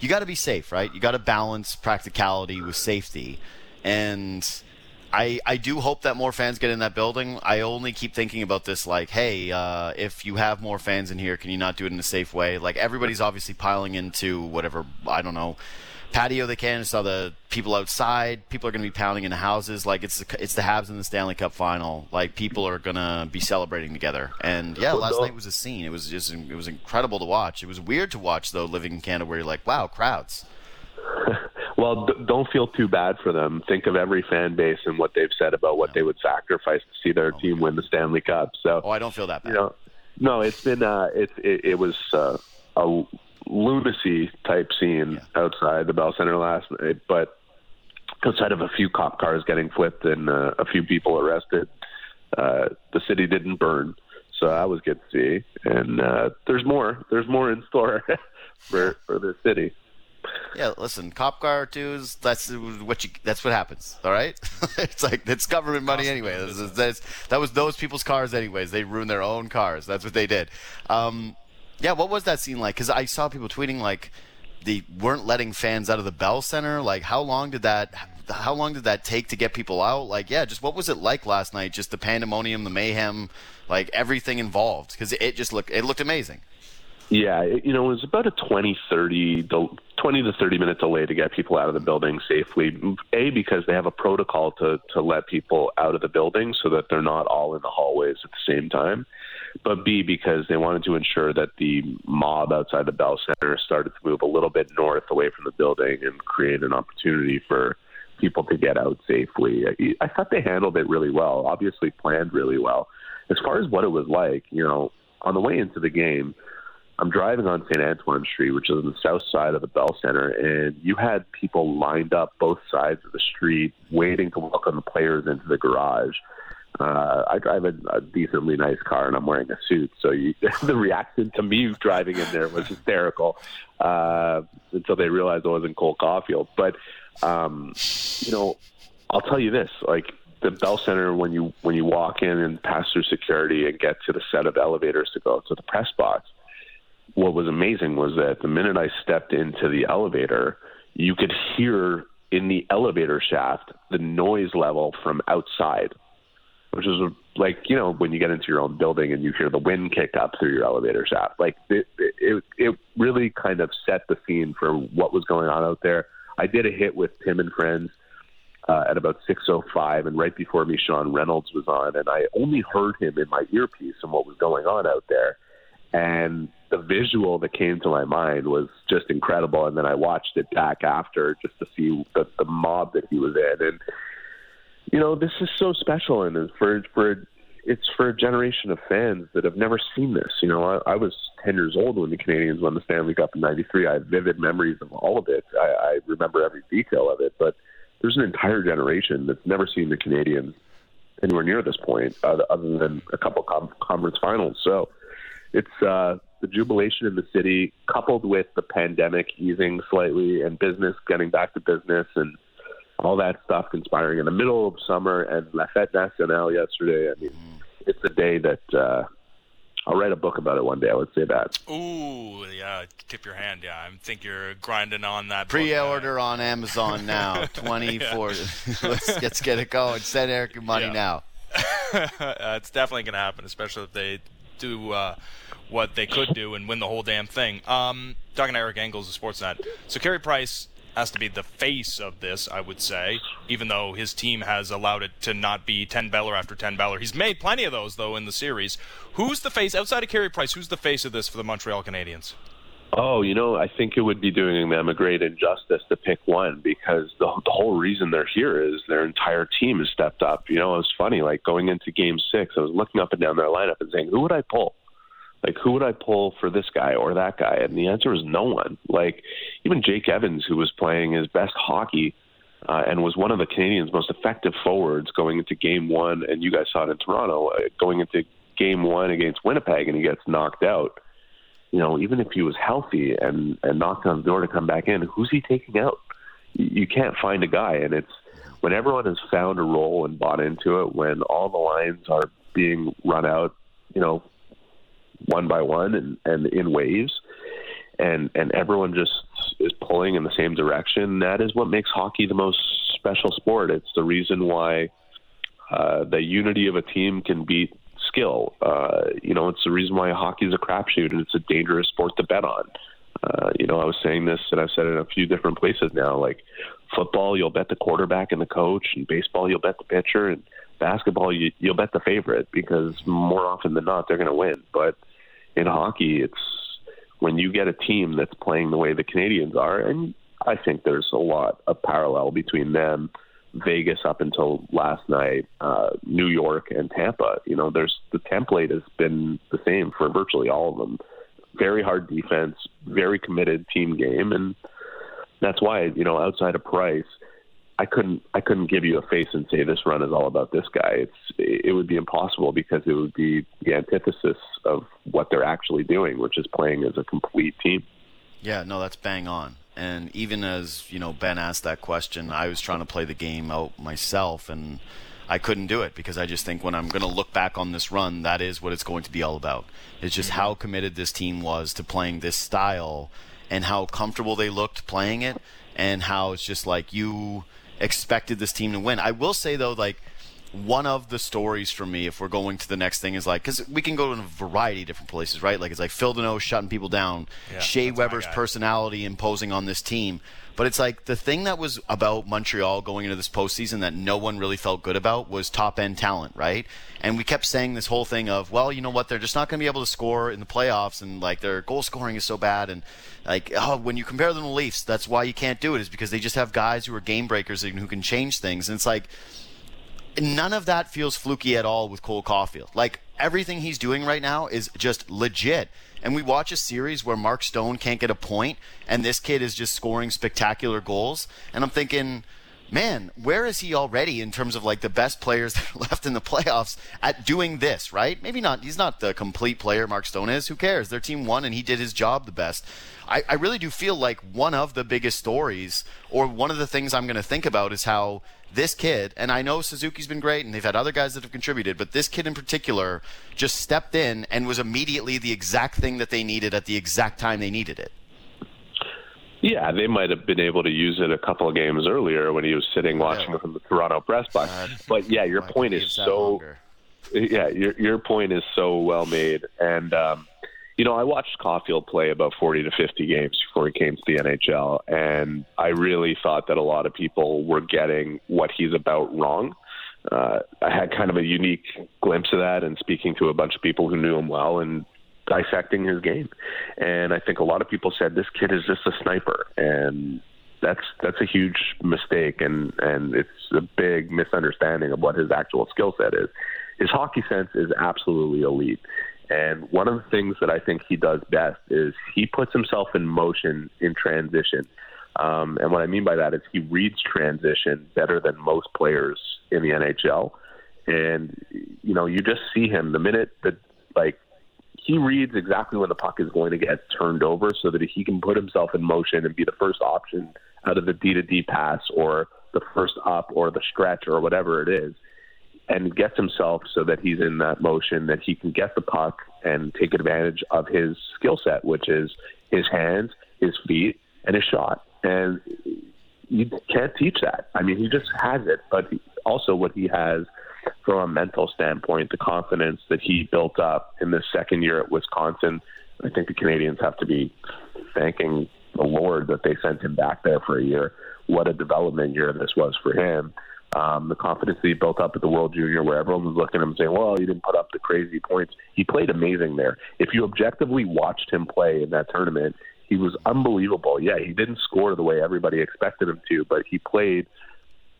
you got to be safe, right? You got to balance practicality with safety. And I, I do hope that more fans get in that building. I only keep thinking about this like, hey, uh, if you have more fans in here, can you not do it in a safe way? Like everybody's obviously piling into whatever I don't know patio they can. Saw the people outside. People are going to be pounding into houses. Like it's the, it's the Habs in the Stanley Cup final. Like people are going to be celebrating together. And yeah, last night was a scene. It was just it was incredible to watch. It was weird to watch though, living in Canada, where you're like, wow, crowds. well, d- don't feel too bad for them. Think of every fan base and what they've said about what yeah. they would sacrifice to see their oh, team win the Stanley Cup. So, oh, I don't feel that bad. You know, no, it's been uh, it, it, it was uh, a lunacy type scene yeah. outside the Bell Center last night, but outside of a few cop cars getting flipped and uh, a few people arrested, uh, the city didn't burn. So that was good to see. And uh, there's more. There's more in store for for the city. Yeah, listen, cop car twos. That's what you. That's what happens. All right. it's like it's government money anyway. That's, that's, that was those people's cars anyways. They ruined their own cars. That's what they did. Um, yeah, what was that scene like? Because I saw people tweeting like they weren't letting fans out of the Bell Center. Like, how long did that? How long did that take to get people out? Like, yeah, just what was it like last night? Just the pandemonium, the mayhem, like everything involved. Because it just looked it looked amazing. Yeah, it, you know, it was about a 20, 30, 20 to 30 minute delay to get people out of the building safely. A, because they have a protocol to, to let people out of the building so that they're not all in the hallways at the same time but B, because they wanted to ensure that the mob outside the Bell Center started to move a little bit north away from the building and create an opportunity for people to get out safely. I thought they handled it really well, obviously planned really well. As far as what it was like, you know, on the way into the game, I'm driving on St. Antoine Street, which is on the south side of the Bell Center, and you had people lined up both sides of the street waiting to welcome the players into the garage uh, I drive a, a decently nice car and I'm wearing a suit, so you, the reaction to me driving in there was hysterical uh, until they realized I wasn't Cole Caufield. But um, you know, I'll tell you this: like the Bell Center, when you when you walk in and pass through security and get to the set of elevators to go to the press box, what was amazing was that the minute I stepped into the elevator, you could hear in the elevator shaft the noise level from outside which is like you know when you get into your own building and you hear the wind kick up through your elevator shaft. Like it, it, it really kind of set the scene for what was going on out there. I did a hit with Tim and Friends uh, at about 6:05, and right before me, Sean Reynolds was on, and I only heard him in my earpiece and what was going on out there. And the visual that came to my mind was just incredible. And then I watched it back after just to see the, the mob that he was in, and you know, this is so special, and for for it's for a generation of fans that have never seen this. You know, I, I was 10 years old when the Canadiens won the Stanley Cup in '93. I have vivid memories of all of it. I, I remember every detail of it, but there's an entire generation that's never seen the Canadiens anywhere near this point, uh, other than a couple com- conference finals. So it's uh, the jubilation in the city, coupled with the pandemic easing slightly and business getting back to business and all that stuff conspiring in the middle of summer and La Fête Nationale yesterday. I mean, it's a day that uh, I'll write a book about it one day. I would say that. Ooh, yeah, tip your hand. Yeah, I think you're grinding on that. Pre-order book, on Amazon now. Twenty four. let's let's get it going. Send Eric your money yeah. now. uh, it's definitely going to happen, especially if they do uh, what they could do and win the whole damn thing. Um, talking to Eric Engels of Sportsnet. So Carey Price has to be the face of this, I would say, even though his team has allowed it to not be 10 Beller after 10 Beller. He's made plenty of those, though, in the series. Who's the face, outside of Carey Price, who's the face of this for the Montreal Canadiens? Oh, you know, I think it would be doing them a great injustice to pick one because the, the whole reason they're here is their entire team has stepped up. You know, it was funny, like going into game six, I was looking up and down their lineup and saying, who would I pull? Like, who would I pull for this guy or that guy? And the answer was no one. Like, even Jake Evans, who was playing his best hockey uh, and was one of the Canadiens' most effective forwards going into game one, and you guys saw it in Toronto, uh, going into game one against Winnipeg, and he gets knocked out. You know, even if he was healthy and, and knocked on the door to come back in, who's he taking out? You can't find a guy. And it's when everyone has found a role and bought into it, when all the lines are being run out, you know, one by one and, and in waves, and and everyone just is pulling in the same direction. That is what makes hockey the most special sport. It's the reason why uh, the unity of a team can beat skill. Uh, you know, it's the reason why hockey is a crapshoot and it's a dangerous sport to bet on. Uh, you know, I was saying this and I've said it in a few different places now. Like football, you'll bet the quarterback and the coach, and baseball, you'll bet the pitcher, and basketball, you, you'll bet the favorite because more often than not, they're going to win. But in hockey, it's when you get a team that's playing the way the Canadiens are, and I think there's a lot of parallel between them, Vegas up until last night, uh, New York and Tampa. You know, there's the template has been the same for virtually all of them. Very hard defense, very committed team game, and that's why you know outside of Price, I couldn't I couldn't give you a face and say this run is all about this guy. It's it would be impossible because it would be the antithesis of what they're actually doing, which is playing as a complete team. Yeah, no, that's bang on. And even as you know, Ben asked that question, I was trying to play the game out myself, and I couldn't do it because I just think when I'm going to look back on this run, that is what it's going to be all about. It's just how committed this team was to playing this style, and how comfortable they looked playing it, and how it's just like you expected this team to win. I will say though, like one of the stories for me, if we're going to the next thing, is like because we can go to a variety of different places, right? Like it's like Phil Danault shutting people down, Yeah, Shea Weber's personality imposing on this team. But it's like the thing that was about Montreal going into this postseason that no one really felt good about was top end talent, right? And we kept saying this whole thing of, well, you know what, they're just not going to be able to score in the playoffs, and like their goal scoring is so bad, and like oh, when you compare them to the Leafs, that's why you can't do it is because they just have guys who are game breakers and who can change things. And it's like none of that feels fluky at all with Cole Caufield. Like everything he's doing right now is just legit. And we watch a series where Mark Stone can't get a point, and this kid is just scoring spectacular goals. And I'm thinking, man, where is he already in terms of like the best players that are left in the playoffs at doing this, right? Maybe not, he's not the complete player Mark Stone is. Who cares? Their team won and he did his job the best. I, I really do feel like one of the biggest stories, or one of the things I'm going to think about, is how this kid, and I know Suzuki's been great and they've had other guys that have contributed, but this kid in particular just stepped in and was immediately the exact thing that they needed at the exact time they needed it. Yeah, they might have been able to use it a couple of games earlier when he was sitting watching from the Toronto press box. But yeah, your point is so longer? yeah, your your point is so well made. And um, you know, I watched Caufield play about forty to fifty games before he came to the NHL, and I really thought that a lot of people were getting what he's about wrong. Uh, I had kind of a unique glimpse of that, and speaking to a bunch of people who knew him well and dissecting his game. And I think a lot of people said this kid is just a sniper, and that's that's a huge mistake, and and it's a big misunderstanding of what his actual skill set is. His hockey sense is absolutely elite. And one of the things that I think he does best is he puts himself in motion in transition. Um, and what I mean by that is he reads transition better than most players in the NHL. And, you know, you just see him the minute that, like, he reads exactly when the puck is going to get turned over so that he can put himself in motion and be the first option out of the D to D pass or the first up or the stretch or whatever it is and gets himself so that he's in that motion that he can get the puck and take advantage of his skill set, which is his hands, his feet, and his shot. And you can't teach that. I mean, he just has it, but also what he has from a mental standpoint, the confidence that he built up in the second year at Wisconsin, I think the Canadiens have to be thanking the Lord that they sent him back there for a year. What a development year this was for him. Um, the confidence that he built up at the World Junior, where everyone was looking at him saying, "Well, he didn't put up the crazy points." He played amazing there. If you objectively watched him play in that tournament, he was unbelievable. Yeah, he didn't score the way everybody expected him to, but he played.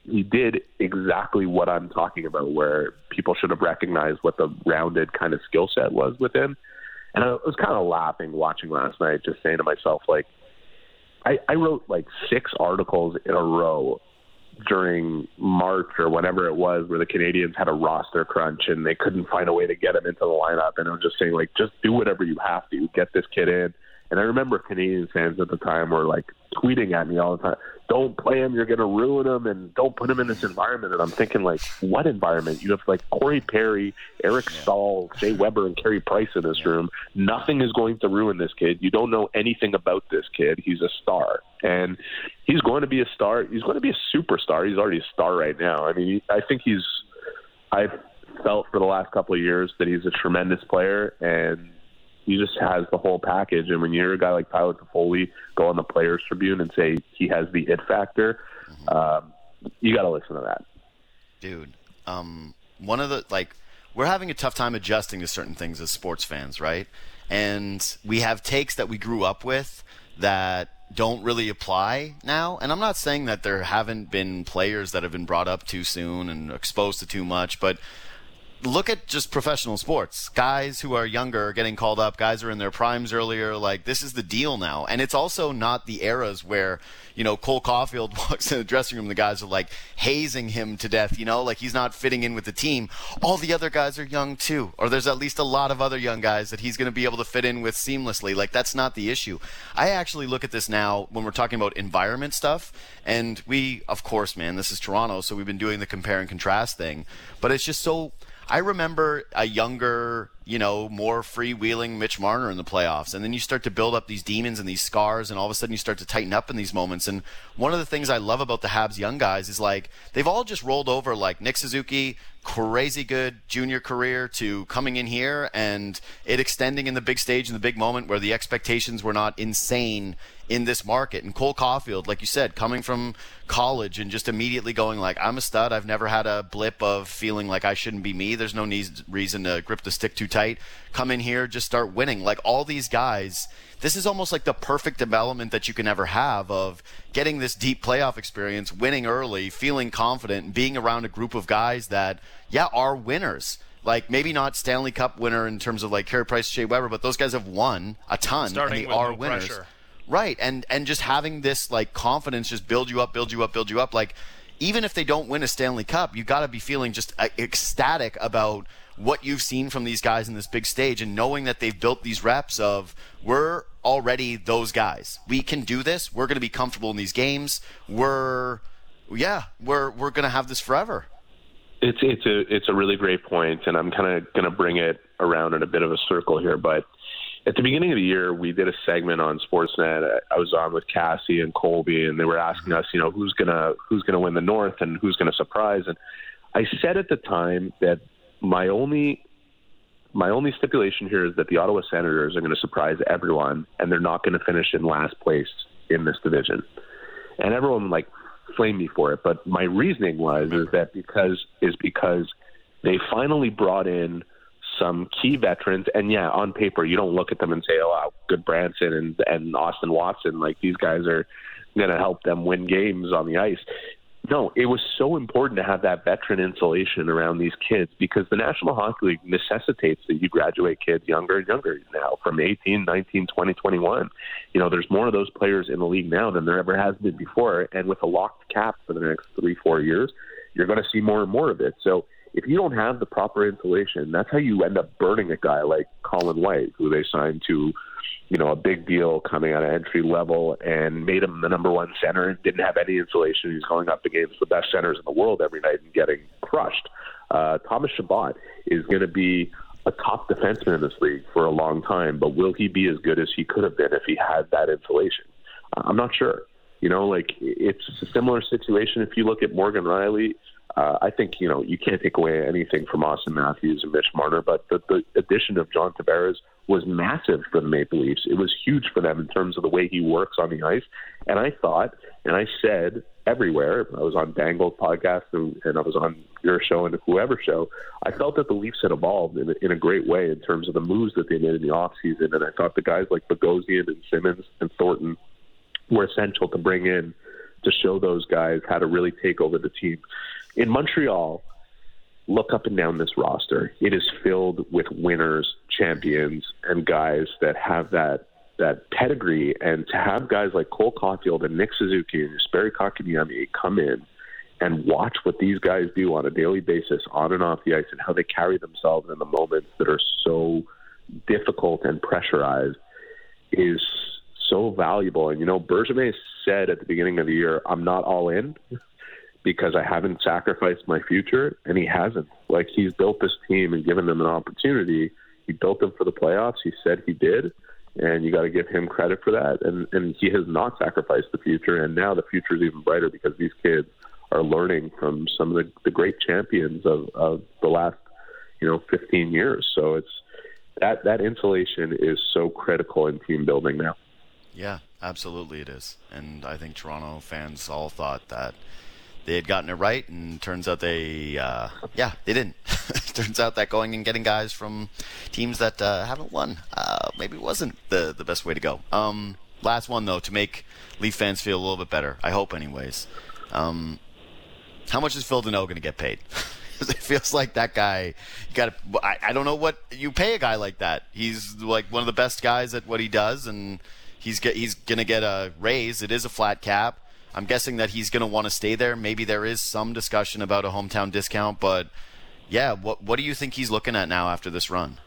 He did exactly what I'm talking about, where people should have recognized what the rounded kind of skill set was with him. And I was kind of laughing watching last night, just saying to myself, like, I, I wrote like six articles in a row during March or whenever it was where the Canadiens had a roster crunch and they couldn't find a way to get him into the lineup. And I'm just saying, like, just do whatever you have to get this kid in. And I remember Canadian fans at the time were like tweeting at me all the time, "Don't play him, you're going to ruin him, and don't put him in this environment." And I'm thinking, like, what environment? You have like Corey Perry, Eric yeah. Staal, Shea Weber, and Carey Price in this room. Nothing is going to ruin this kid. You don't know anything about this kid. He's a star, and he's going to be a star. He's going to be a superstar. He's already a star right now. I mean, I think he's. I've felt for the last couple of years that he's a tremendous player, and he just has the whole package. And when you're a guy like Tyler Toffoli go on the Players Tribune and say he has the it factor, mm-hmm. um, you got to listen to that. Dude, um, one of the like we're having a tough time adjusting to certain things as sports fans, right? And we have takes that we grew up with that don't really apply now. And I'm not saying that there haven't been players that have been brought up too soon and exposed to too much, but look at just professional sports. Guys who are younger are getting called up. Guys are in their primes earlier. Like this is the deal now, and it's also not the eras where you know Cole Caufield walks in the dressing room. The guys are like hazing him to death. You know, like he's not fitting in with the team. All the other guys are young too, or there's at least a lot of other young guys that he's going to be able to fit in with seamlessly. Like that's not the issue. I actually look at this now when we're talking about environment stuff, and we, of course, man, this is Toronto, so we've been doing the compare and contrast thing, but it's just so I remember a younger, you know, more freewheeling Mitch Marner in the playoffs, and then you start to build up these demons and these scars, and all of a sudden you start to tighten up in these moments. And one of the things I love about the Habs young guys is like they've all just rolled over, like Nick Suzuki, crazy good junior career, to coming in here and it extending in the big stage in the big moment where the expectations were not insane in this market. And Cole Caufield, like you said, coming from college and just immediately going like, I'm a stud. I've never had a blip of feeling like I shouldn't be me. There's no need, reason to grip the stick too tight. Come in here, just start winning. Like all these guys, this is almost like the perfect development that you can ever have of getting this deep playoff experience, winning early, feeling confident, and being around a group of guys that, yeah, are winners like maybe not Stanley Cup winner in terms of like Carey Price, Shea Weber, but those guys have won a ton Starting and they are no winners. Pressure. Right, and and just having this like confidence just build you up, build you up, build you up. Like even if they don't win a Stanley Cup, you got to be feeling just uh, ecstatic about what you've seen from these guys in this big stage and knowing that they've built these reps of we're already those guys. We can do this. We're going to be comfortable in these games. We're yeah, we're we're going to have this forever. It's it's a it's a really great point, and I'm kind of going to bring it around in a bit of a circle here, but at the beginning of the year, we did a segment on Sportsnet. I was on with Cassie and Colby, and they were asking us, you know, who's gonna who's gonna win the North and who's gonna surprise. And I said at the time that my only my only stipulation here is that the Ottawa Senators are going to surprise everyone, and they're not going to finish in last place in this division. And everyone like flamed me for it, but my reasoning was is that because is because they finally brought in some key veterans. And yeah, on paper, you don't look at them and say, "Oh, Gudbranson and and Austin Watson, like these guys are going to help them win games on the ice." No, it was so important to have that veteran insulation around these kids because the National Hockey League necessitates that you graduate kids younger and younger now from 18, 19, 20, 21. You know, there's more of those players in the league now than there ever has been before. And with a locked cap for the next three, four years, you're going to see more and more of it. So if you don't have the proper insulation, that's how you end up burning a guy like Colin White, who they signed to, you know, a big deal coming out of entry level and made him the number one center and didn't have any insulation. He's going up against the best centers in the world every night and getting crushed. Uh, Thomas Chabot is going to be a top defenseman in this league for a long time, but will he be as good as he could have been if he had that insulation? I'm not sure. You know, like it's a similar situation if you look at Morgan Rielly uh, I think you know you can't take away anything from Auston Matthews and Mitch Marner, but the, the addition of John Tavares was massive for the Maple Leafs. It was huge for them in terms of the way he works on the ice. And I thought, and I said everywhere, I was on Dangle's podcast and, and I was on your show and whoever show, I felt that the Leafs had evolved in a, in a great way in terms of the moves that they made in the offseason. And I thought the guys like Bogosian and Simmons and Thornton were essential to bring in to show those guys how to really take over the team. In Montreal, look up and down this roster. It is filled with winners, champions, and guys that have that that pedigree. And to have guys like Cole Caufield and Nick Suzuki and Jesperi Kotkaniemi come in and watch what these guys do on a daily basis, on and off the ice, and how they carry themselves in the moments that are so difficult and pressurized is so valuable. And you know, Bergevin said at the beginning of the year, "I'm not all in." Because I haven't sacrificed my future, and he hasn't. Like he's built this team and given them an opportunity. He built them for the playoffs. He said he did, and you got to give him credit for that. And and he has not sacrificed the future, and now the future is even brighter because these kids are learning from some of the, the great champions of, of the last you know 15 years. So it's that that insulation is so critical in team building now. Yeah, absolutely it is. And I think Toronto fans all thought that they had gotten it right, and turns out they, uh, yeah, they didn't. turns out that going and getting guys from teams that uh, haven't won uh, maybe wasn't the the best way to go. Um, last one though, to make Leaf fans feel a little bit better. I hope, anyways. Um, how much is Phil Danault going to get paid? it feels like that guy. You got I, I don't know what you pay a guy like that. He's like one of the best guys at what he does, and he's get, he's going to get a raise. It is a flat cap. I'm guessing that he's going to want to stay there. Maybe there is some discussion about a hometown discount, but yeah, what what do you think he's looking at now after this run?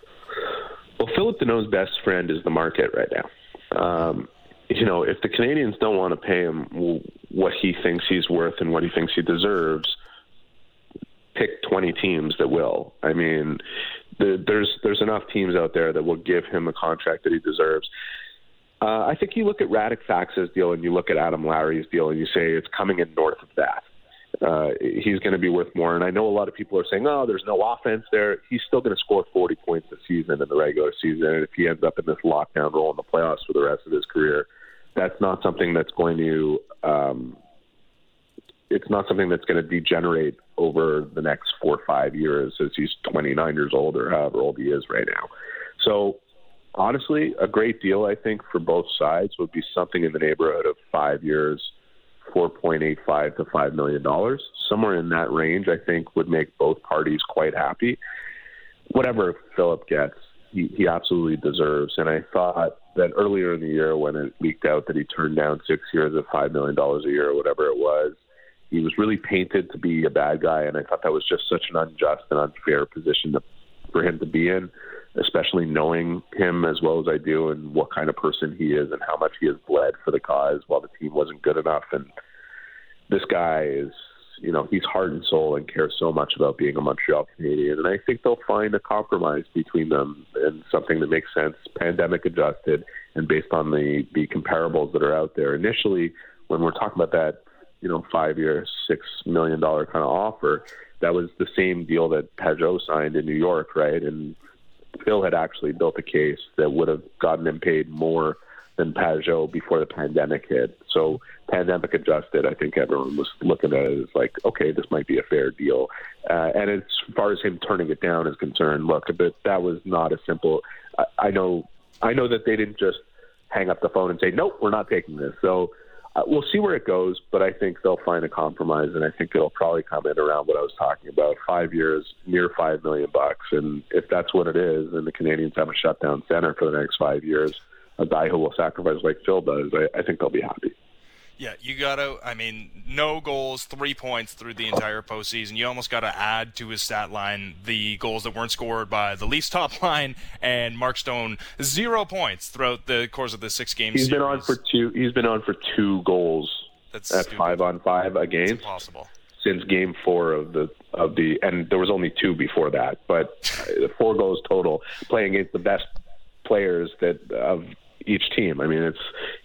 Well, Phillip Danault's best friend is the market right now. Um, you know, if the Canadiens don't want to pay him what he thinks he's worth and what he thinks he deserves, pick 20 teams that will. I mean, the, there's there's enough teams out there that will give him a contract that he deserves. Uh, I think you look at Radek Faksa's deal and you look at Adam Lowry's deal and you say it's coming in north of that. Uh, he's going to be worth more. And I know a lot of people are saying, oh, there's no offense there. He's still going to score 40 points a season in the regular season. And if he ends up in this lockdown role in the playoffs for the rest of his career, that's not something that's going to. Um, it's not something that's going to degenerate over the next four or five years as he's 29 years old or however old he is right now. So honestly, a great deal, I think, for both sides would be something in the neighborhood of five years, four point eight five to five million dollars. Somewhere in that range, I think, would make both parties quite happy. Whatever Phillip gets, he, he absolutely deserves. And I thought that earlier in the year, when it leaked out that he turned down six years of five million dollars a year or whatever it was, he was really painted to be a bad guy. And I thought that was just such an unjust and unfair position to, for him to be in especially knowing him as well as I do and what kind of person he is and how much he has bled for the cause while the team wasn't good enough. And this guy is, you know, he's heart and soul and cares so much about being a Montreal Canadien. And I think they'll find a compromise between them and something that makes sense, pandemic adjusted, and based on the, the comparables that are out there. Initially, when we're talking about that, you know, five year, six million dollar kind of offer, that was the same deal that Pageau signed in New York, right? And Phil had actually built a case that would have gotten him paid more than Pageau before the pandemic hit. So pandemic adjusted, I think everyone was looking at it as like, okay, this might be a fair deal. Uh, and as far as him turning it down is concerned, look, but that was not a simple. I, I know, I know that they didn't just hang up the phone and say, nope, we're not taking this. So Uh, we'll see where it goes, but I think they'll find a compromise, and I think it'll probably come in around what I was talking about: five years, near five million bucks. And if that's what it is, and the Canadiens have a shutdown center for the next five years, a guy who will sacrifice like Phil does, I, I think they'll be happy. Yeah, you got to. I mean, no goals, three points through the entire postseason. You almost got to add to his stat line the goals that weren't scored by the Leafs top line and Mark Stone zero points throughout the course of the six games. He's series. been on for two. He's been on for two goals That's at stupid. five on five a game. It's impossible since game four of the of the and there was only two before that, but uh, four goals total playing against the best players that of each team. I mean, it's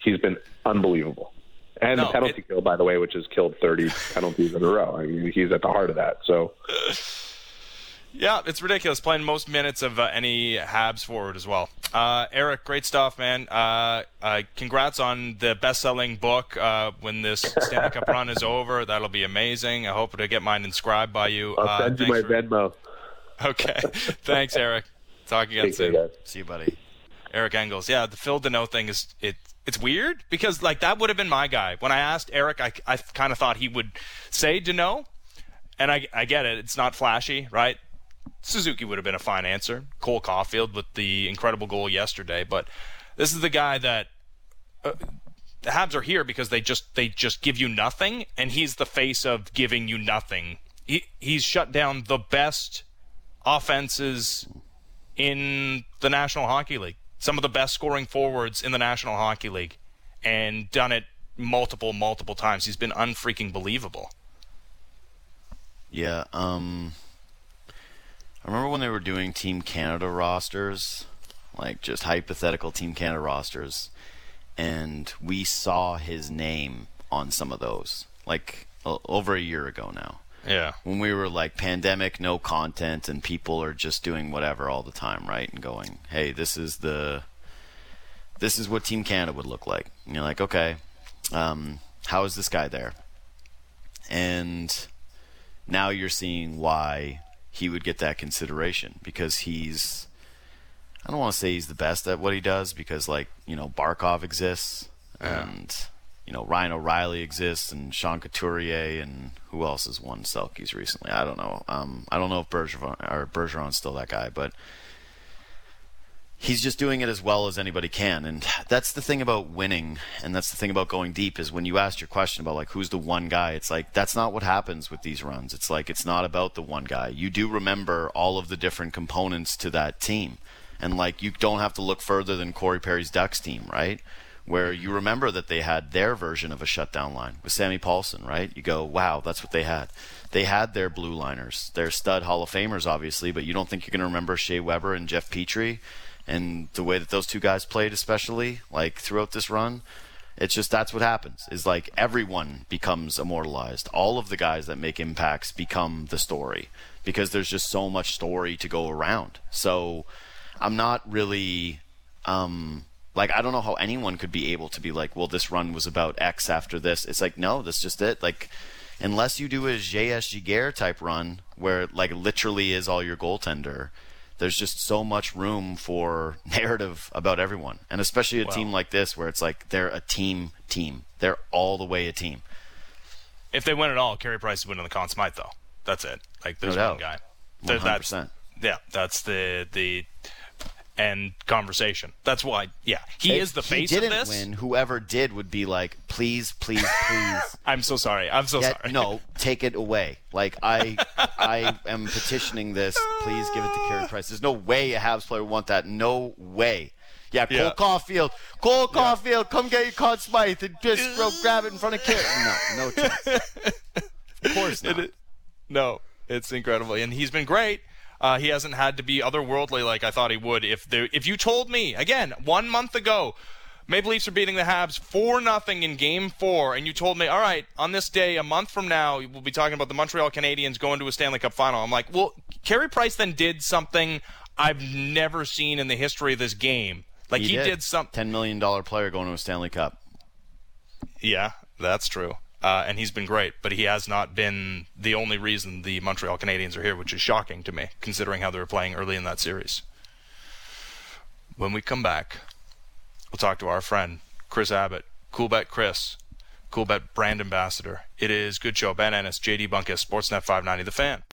he's been unbelievable. And no, the penalty it, kill, by the way, which has killed 30 penalties in a row. I mean, he's at the heart of that. So, yeah, it's ridiculous. Playing most minutes of uh, any Habs forward as well. Uh, Eric, great stuff, man. Uh, uh, congrats on the best-selling book. Uh, when this Stanley Cup run is over, that'll be amazing. I hope to get mine inscribed by you. I'll Uh, send you my for- Venmo. Okay. thanks, Eric. Talk again Take soon. guys. See you, buddy. Eric Engels. Yeah, the Phil Danault thing is it. It's weird because like that would have been my guy. When I asked Eric, I, I kind of thought he would say Danault, and I I get it. It's not flashy, right? Suzuki would have been a fine answer. Cole Caufield with the incredible goal yesterday, but this is the guy that uh, the Habs are here because they just they just give you nothing, and he's the face of giving you nothing. He he's shut down the best offenses in the National Hockey League. Some of the best scoring forwards in the National Hockey League, and done it multiple, multiple times. He's been unfreaking believable. Yeah. Um. I remember when they were doing Team Canada rosters, like just hypothetical Team Canada rosters, and we saw his name on some of those, like over a year ago now. Yeah. when we were like pandemic, no content, and people are just doing whatever all the time, right? And going, hey, this is the, this is what Team Canada would look like. And you're like, okay, um, how is this guy there? And now you're seeing why he would get that consideration because he's, I don't want to say he's the best at what he does because like you know Barkov exists and you know Ryan O'Reilly exists and Sean Couturier and who else has won Selkes recently? I don't know. Um, I don't know if Bergeron or Bergeron's still that guy, but he's just doing it as well as anybody can. And that's the thing about winning, and that's the thing about going deep is when you asked your question about like who's the one guy, it's like that's not what happens with these runs. It's like it's not about the one guy. You do remember all of the different components to that team. And like you don't have to look further than Corey Perry's Ducks team, right? Where you remember that they had their version of a shutdown line with Sammy Pahlsson, right? You go, wow, that's what they had. They had their blue liners, their stud Hall of Famers, obviously, but you don't think you're going to remember Shea Weber and Jeff Petry and the way that those two guys played, especially like throughout this run. It's just that's what happens. Is like everyone becomes immortalized. All of the guys that make impacts become the story because there's just so much story to go around. So I'm not really um like I don't know how anyone could be able to be like, well, this run was about X after this. It's like no, that's just it. Like unless you do a JS Giguère type run where it, like literally is all your goaltender, there's just so much room for narrative about everyone, and especially a team like this where it's like they're a team team. They're all the way a team. If they win at all, Carey Price is winning the Conn Smythe, though. That's it. Like there's No one guy. There- One hundred that's- percent. Yeah, that's the the end conversation. That's why. Yeah, he is the he face of this. win. Whoever did would be like, please, please, please. I'm so sorry. I'm so Get, sorry. no, take it away. Like I, I am petitioning this. Please give it to Carey Price. There's no way a Habs player would want that. No way. Yeah, Cole Yeah. Caufield. Cole Caufield, come get your Conn Smythe and just bro, grab it in front of Carey. No, no chance. Of course not. It- no, it's incredible, and he's been great. Uh, he hasn't had to be otherworldly like I thought he would. If there, if you told me again one month ago, Maple Leafs are beating the Habs four nothing in Game Four, and you told me, all right, on this day a month from now, we'll be talking about the Montreal Canadiens going to a Stanley Cup final. I'm like, well, Carey Price then did something I've never seen in the history of this game. Like he, did something. Ten million dollar player going to a Stanley Cup. Yeah, that's true. Uh, and he's been great, but he has not been the only reason the Montreal Canadiens are here, which is shocking to me, considering how they were playing early in that series. When we come back, we'll talk to our friend Chris Abbott, Coolbet Chris, Coolbet brand ambassador. It is Good Show, Ben Ennis, JD Bunkis, Sportsnet 590, The Fan.